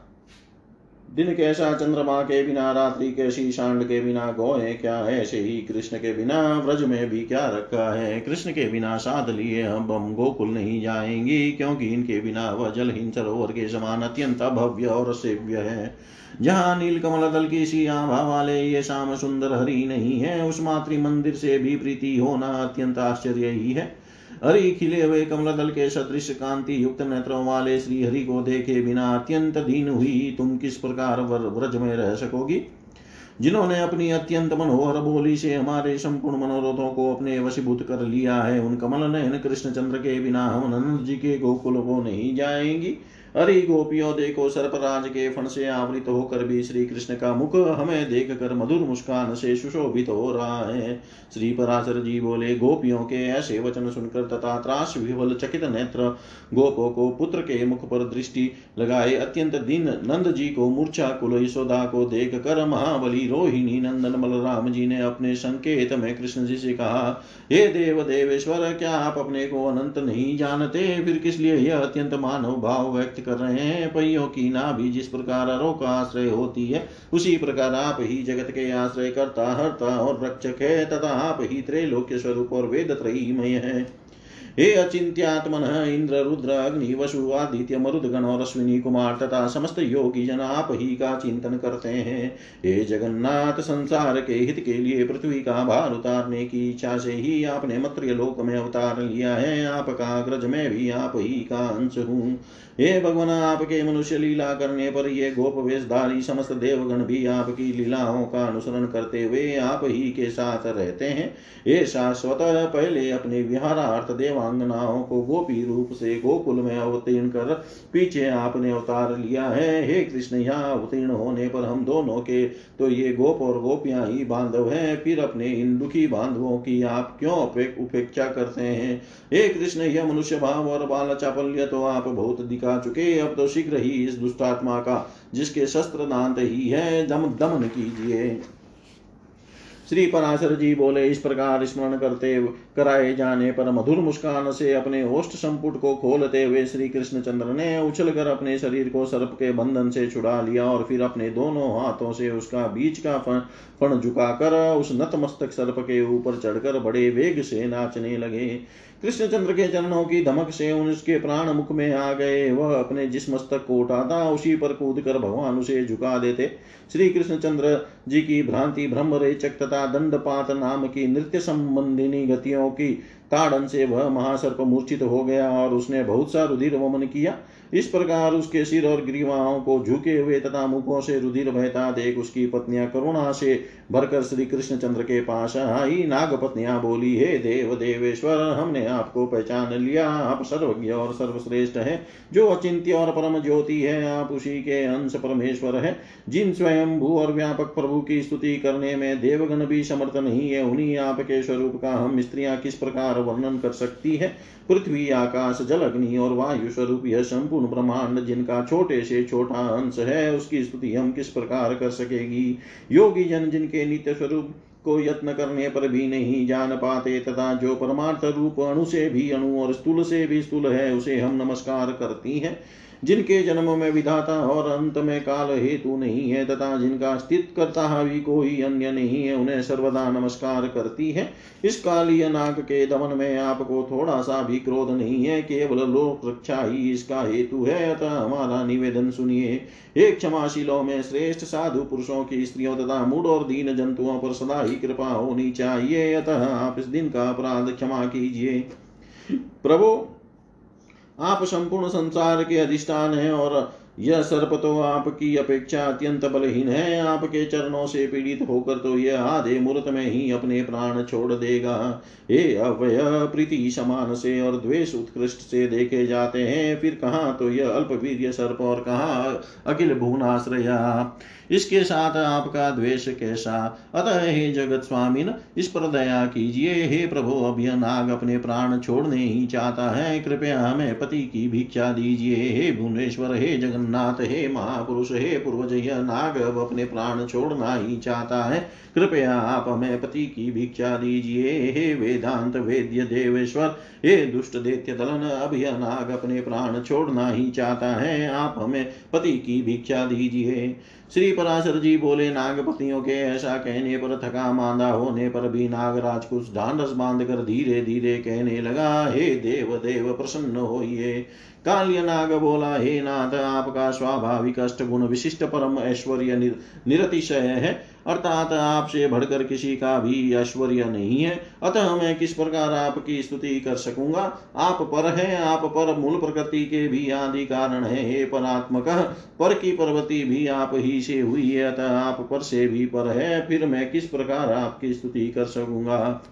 A: दिन कैसा चंद्रमा के बिना, रात्रि कैसी शांड के बिना, गोए क्या है? ऐसे ही कृष्ण के बिना व्रज में भी क्या रखा है? कृष्ण के बिना साध लिए हम हम गोकुल नहीं जाएँगे, क्योंकि इनके बिना वह जलहीन सरोवर के समान अत्यंत भव्य और सेव्य है। जहाँ नील कमल दल की सी आभा वाले ये शाम सुंदर हरि नहीं है, उस मातृ मंदिर से भी प्रीति होना अत्यंत आश्चर्य ही है। हरि खिले हुए कमल दल के सदृश कांति युक्त नेत्रों वाले श्री हरि को देखे बिना अत्यंत दीन हुई, तुम किस प्रकार व्रज में रह सकोगी? जिन्होंने अपनी अत्यंत मनोहर बोली से हमारे संपूर्ण मनोरथों को अपने वशीभूत कर लिया है, उन कमल नयन कृष्ण चंद्र के बिना हम नंद जी के गोकुल को नहीं जाएँगी। अरे गोपियों देखो सर्पराज के फण से आवृत होकर भी श्री कृष्ण का मुख हमें देख कर मधुर मुस्कान से सुशोभित हो रहा है। श्री पराशर जी बोले, गोपियों के ऐसे वचन सुनकर तथा त्रास विवल चकित नेत्र गोपो को पुत्र के मुख पर दृष्टि लगाए, अत्यंत दिन नंद जी को मूर्छा कुल यशोदा को देख कर महाबली रोहिणी नंदन बलराम जी ने अपने संकेत में कृष्ण जी से कहा, हे देव देवेश्वर, क्या आप अपने को अनंत नहीं जानते? फिर किस लिए यह अत्यंत मानव भाव व्यक्त कर रहे हैं पहियों की नाभि जिस प्रकार अरो का आश्रय होती है, उसी प्रकार आप ही जगत के आश्रय करता, हरता और रक्षक है, तथा आप ही त्रैलोक्य स्वरूप और वेद त्रयीमय है। हे अचिंत्यात्मन, इंद्र, रुद्र, अग्नि, वसु, आदित्य, मरुदगण और अश्विनी कुमार तथा समस्त योगी जन आप ही का चिंतन करते हैं। हे जगन्नाथ, संसार के हित के लिए पृथ्वी का भार उतारने की इच्छा से ही आपने मत्र्य लोक में अवतार लिया है, आपका ग्रज में भी आप ही का अंश हूँ। हे भगवान, आपके मनुष्य लीला करने पर ये गोप वेशधारी समस्त देवगण भी आपकी लीलाओं का अनुसरण करते हुए आप ही के साथ रहते हैं। हे शाश्वत, पहले अपने विहारार्थ देवांगनाओं को गोपी रूप से गोकुल में अवतीर्ण कर पीछे आपने अवतार लिया है। हे कृष्ण, यहाँ अवतीर्ण होने पर हम दोनों के तो ये गोप और गोपियाँ ही बांधव हैं। फिर अपने इन दुखी बांधवों की आप क्यों उपेक्षा करते हैं? हे कृष्ण, यह मनुष्य भाव और बाल चापल्य तो आप बहुत दिखा दिखा चुके, अब तो शीघ्र ही इस दुष्टात्मा का, जिसके शस्त्र दांत ही है, दम दमन कीजिए। श्री पराशर जी बोले, इस प्रकार स्मरण करते कराए जाने पर मधुर मुस्कान से अपने ओष्ट संपुट को खोलते हुए श्री कृष्ण चंद्र ने उछलकर अपने शरीर को सर्प के बंधन से छुड़ा लिया और फिर अपने दोनों हाथों से उसका बीच का फण फण झुकाकर उस नतमस्तक सर्प के ऊपर चढ़कर बड़े वेग से नाचने लगे। कृष्णचंद्र के चरणों की धमक से उसके प्राण मुख में आ गए। वह अपने जिस मस्तक को उठाता, उसी पर कूद कर भगवान उसे झुका देते। श्री कृष्णचंद्र जी की भ्रांति ब्रह्म रेचक तथा दंडपात नाम की नृत्य संबंधिनी गतियों की ताड़न से वह महासर्प मूर्छित हो गया और उसने बहुत सा रुधिर वमन किया। इस प्रकार उसके सिर और ग्रीवाओं को झुके हुए तथा मुखों से रुधिर बहता देख उसकी पत्नियाँ करुणा से भरकर श्री कृष्ण चंद्र के पास आई। नाग पत्नियाँ बोली, हे देव, देवेश्वर, हमने आपको पहचान लिया। आप सर्वज्ञ और सर्वश्रेष्ठ है। जो अचिंत्य और परम ज्योति है, आप उसी के अंश परमेश्वर है। जिन स्वयं भू और व्यापक प्रभु की स्तुति करने में देवगण भी समर्थ नहीं है, उन्हीं आपके स्वरूप का हम स्त्रियाँ किस प्रकार वर्णन कर सकती है? पृथ्वी, आकाश जल अग्नि और वायु स्वरूप यह संपूर्ण ब्रह्मांड, जिनका छोटे से छोटा अंश है, उसकी स्तुति हम किस प्रकार कर सकेगी? योगी जन जिनके नित्य स्वरूप को यत्न करने पर भी नहीं जान पाते तथा जो परमार्थ रूप अणु से भी, अणु और स्थूल से भी स्थूल है, उसे हम नमस्कार करती हैं। जिनके जन्म में विधाता और अंत में काल हेतु नहीं है तथा जिनका स्थित करता भी कोई अन्य नहीं है, उन्हें सर्वदा नमस्कार करती है। इस कालीय नाग के दमन में आपको थोड़ा सा भी क्रोध नहीं है, केवल लोक रक्षा ही इसका हेतु है। अतः हमारा निवेदन सुनिए एक क्षमाशीलों में श्रेष्ठ साधु पुरुषों की स्त्रियों तथा मूड और दीन जंतुओं पर सदा ही कृपा होनी चाहिए। अतः आप इस दिन का अपराध क्षमा कीजिए। प्रभु आप संपूर्ण संसार के अधिष्ठान हैं और यह सर्प तो आपकी अपेक्षा अत्यंत बलहीन है। आपके चरणों से पीड़ित होकर तो यह आधे मुहूर्त में ही अपने प्राण छोड़ देगा। हे अवय प्रीति समान से और द्वेष उत्कृष्ट से देखे जाते हैं। फिर कहा तो यह अल्प सर्प और कहा अखिल भुवनाश्रया? इसके साथ आपका द्वेष कैसा? अतः हे जगत स्वामीन, इस पर दया कीजिए। हे प्रभु, अब यह नाग अपने प्राण छोड़ने ही चाहता है। कृपया हमें पति की भिक्षा दीजिए। हे भुवनेश्वर, हे जगन्नाथ हे महापुरुष, हे पूर्वज यह नाग, अब अपने प्राण छोड़ना ही चाहता है। कृपया आप हमें पति की भिक्षा दीजिए। हे वेदांत वेद्य देवेश्वर, हे दुष्ट दैत्य दलन, अब यह नाग अपने प्राण छोड़ना ही चाहता है। आप हमें पति की भिक्षा दीजिए। श्री पराशर जी बोले, नागपतियों के ऐसा कहने पर थका मांदा होने पर भी नागराज कुछ ढांडस बाँध कर धीरे धीरे कहने लगा, हे देव देव, प्रसन्न होइए। काल्य नाग बोला, हे नाथ, आपका स्वाभाविक अष्ट गुण विशिष्ट परम ऐश्वर्य निरतिशय है। अर्थात आपसे बढ़कर किसी का भी ऐश्वर्य नहीं है। अतः मैं किस प्रकार आपकी स्तुति कर सकूँगा? आप पर है, आप पर मूल प्रकृति के भी आदि कारण है, हे परात्मक। पर की पर्वती भी आप ही से हुई है, अतः आप पर से भी पर है। फिर मैं किस प्रकार आपकी स्तुति कर सकूँगा?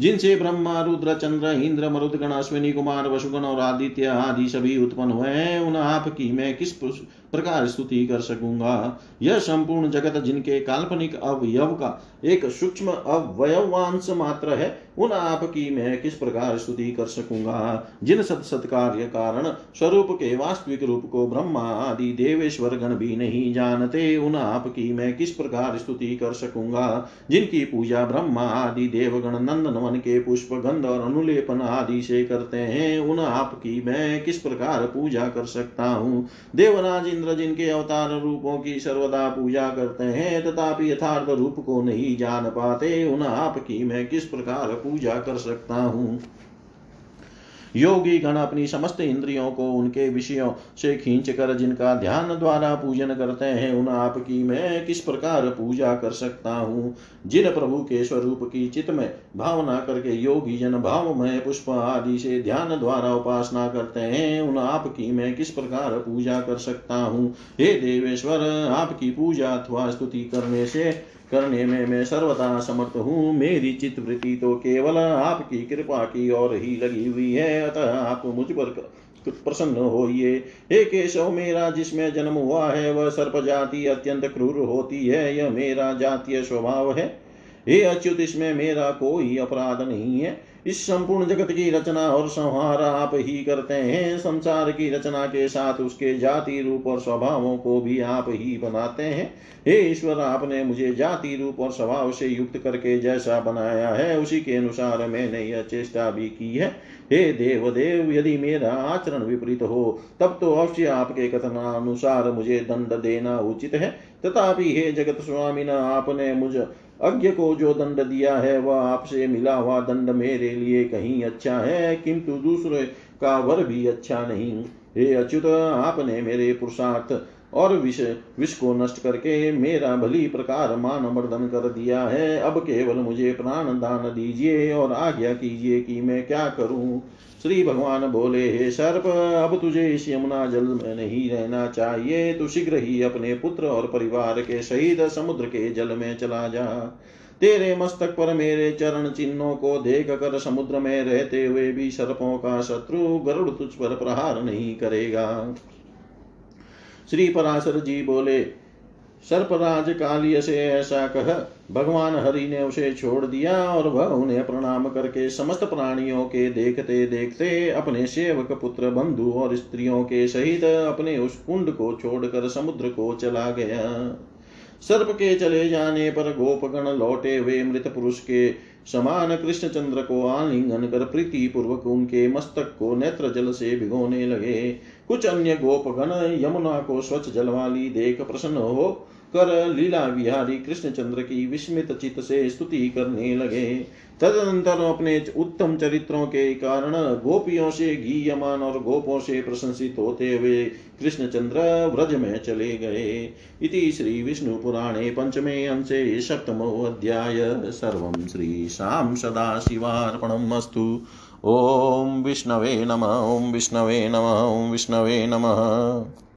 A: जिनसे ब्रह्मा, रुद्र, चंद्र, इंद्र, मरुदगण, अश्विनी, कुमार, वसुगण और आदित्य आदि सभी उत्पन्न हुए हैं, उन आपकी मैं किस प्रकार स्तुति कर सकूँगा? यह संपूर्ण जगत जिनके काल्पनिक अवयव का एक सूक्ष्म अवयवांश मात्र है उन आपकी मैं किस प्रकार स्तुति कर सकूँगा? जिन सत सत्कार्य कारण स्वरूप के वास्तविक रूप को ब्रह्मा आदि देवेश्वर गण भी नहीं जानते, उन आपकी मैं किस प्रकार स्तुति कर सकूँगा? जिनकी पूजा ब्रह्मा आदि देवगण नंदन वन के पुष्प, गंध और अनुलेपन आदि से करते हैं, उन आपकी मैं किस प्रकार पूजा कर सकता हूँ? देवराज इंद्र जिनके अवतार रूपों की सर्वदा पूजा करते हैं, तथापि यथार्थ रूप को नहीं जान पाते, उन आपकी मैं किस प्रकार पूजा कर सकता हूँ। योगी गण अपनी समस्त इंद्रियों को उनके विषयों से खींच कर जिनका ध्यान द्वारा पूजन करते हैं, उन आपकी मैं किस प्रकार पूजा कर सकता हूँ? जिन प्रभु के स्वरूप की चित में भावना करके योगी जन भावमय पुष्प आदि से ध्यान द्वारा उपासना करते हैं, उन आपकी मैं किस प्रकार पूजा कर सकता हूँ? हे देवेश्वर, आपकी पूजा अथवा स्तुति करने से करने में मैं सर्वथा समर्थ हूँ। मेरी चित्तवृत्ति तो केवल आपकी कृपा की ओर ही लगी हुई है। अतः आप मुझ पर प्रसन्न होइए। हे केशव, मेरा जिसमें जन्म हुआ है, वह सर्प जाति अत्यंत क्रूर होती है। यह मेरा जातीय स्वभाव है। हे अच्युत, इसमें मेरा कोई अपराध नहीं है। इस संपूर्ण जगत की रचना और संहार आप ही करते हैं। संसार की रचना के साथ उसके जाति रूप और स्वभावों को भी आप ही बनाते हैं। हे ईश्वर, आपने मुझे जाति रूप और स्वभाव से युक्त करके जैसा बनाया है, उसी के अनुसार मैंने यह चेष्टा भी की है। हे देव देव यदि मेरा आचरण विपरीत हो, तब तो अवश्य आपके कथनानुसार मुझे दंड देना उचित है। तथापि हे जगत स्वामी न आपने मुझ अज्ञ को जो दंड दिया है, वह आपसे मिला हुआ दंड मेरे लिए कहीं अच्छा है, किंतु दूसरे का वर भी अच्छा नहीं। हे अच्युत, आपने मेरे पुरुषार्थ और विष विष को नष्ट करके मेरा भली प्रकार मान मर्दन कर दिया है। अब केवल मुझे प्राण दान दीजिए और आज्ञा कीजिए कि मैं क्या करूँ? श्री भगवान बोले, हे सर्प, अब तुझे इस यमुना जल में नहीं रहना चाहिए। तू शीघ्र ही अपने पुत्र और परिवार के सहित समुद्र के जल में चला जा। तेरे मस्तक पर मेरे चरण चिन्हों को देख कर समुद्र में रहते हुए भी सर्पों का शत्रु गरुड़ तुझ पर प्रहार नहीं करेगा। श्री पराशर जी बोले, सर्पराज कालिय से ऐसा कह। भगवान हरि ने उसे छोड़ दिया और वह उन्हें प्रणाम करके समस्त प्राणियों के देखते देखते अपने सेवक, पुत्र, बंधु और स्त्रियों के सहित अपने उस कुंड को छोड़कर समुद्र को चला गया। सर्प के चले जाने पर गोपगण लौटे हुए मृत पुरुष के समान कृष्ण चंद्र को आलिंगन कर प्रीति पूर्वक उनके मस्तक को नेत्र जल से भिगोने लगे। कुछ अन्य गोपगण यमुना को स्वच्छ जल वाली देख प्रसन्न हो कर लीला विहारी कृष्णचंद्र की विस्मित चित से स्तुति करने लगे। तदनंतर अपने उत्तम चरित्रों के कारण गोपियों से गीयमान और गोपों से प्रशंसित होते हुए कृष्णचंद्र व्रज में चले गए। इति श्री विष्णु पुराणे पंचमे अंशे सप्तमो अध्याय। सर्व सर्वं श्रीशां सदाशिवार्पणमस्तु ॐ विष्णवे नम, ॐ विष्णवे नम, ॐ विष्णवे नमः।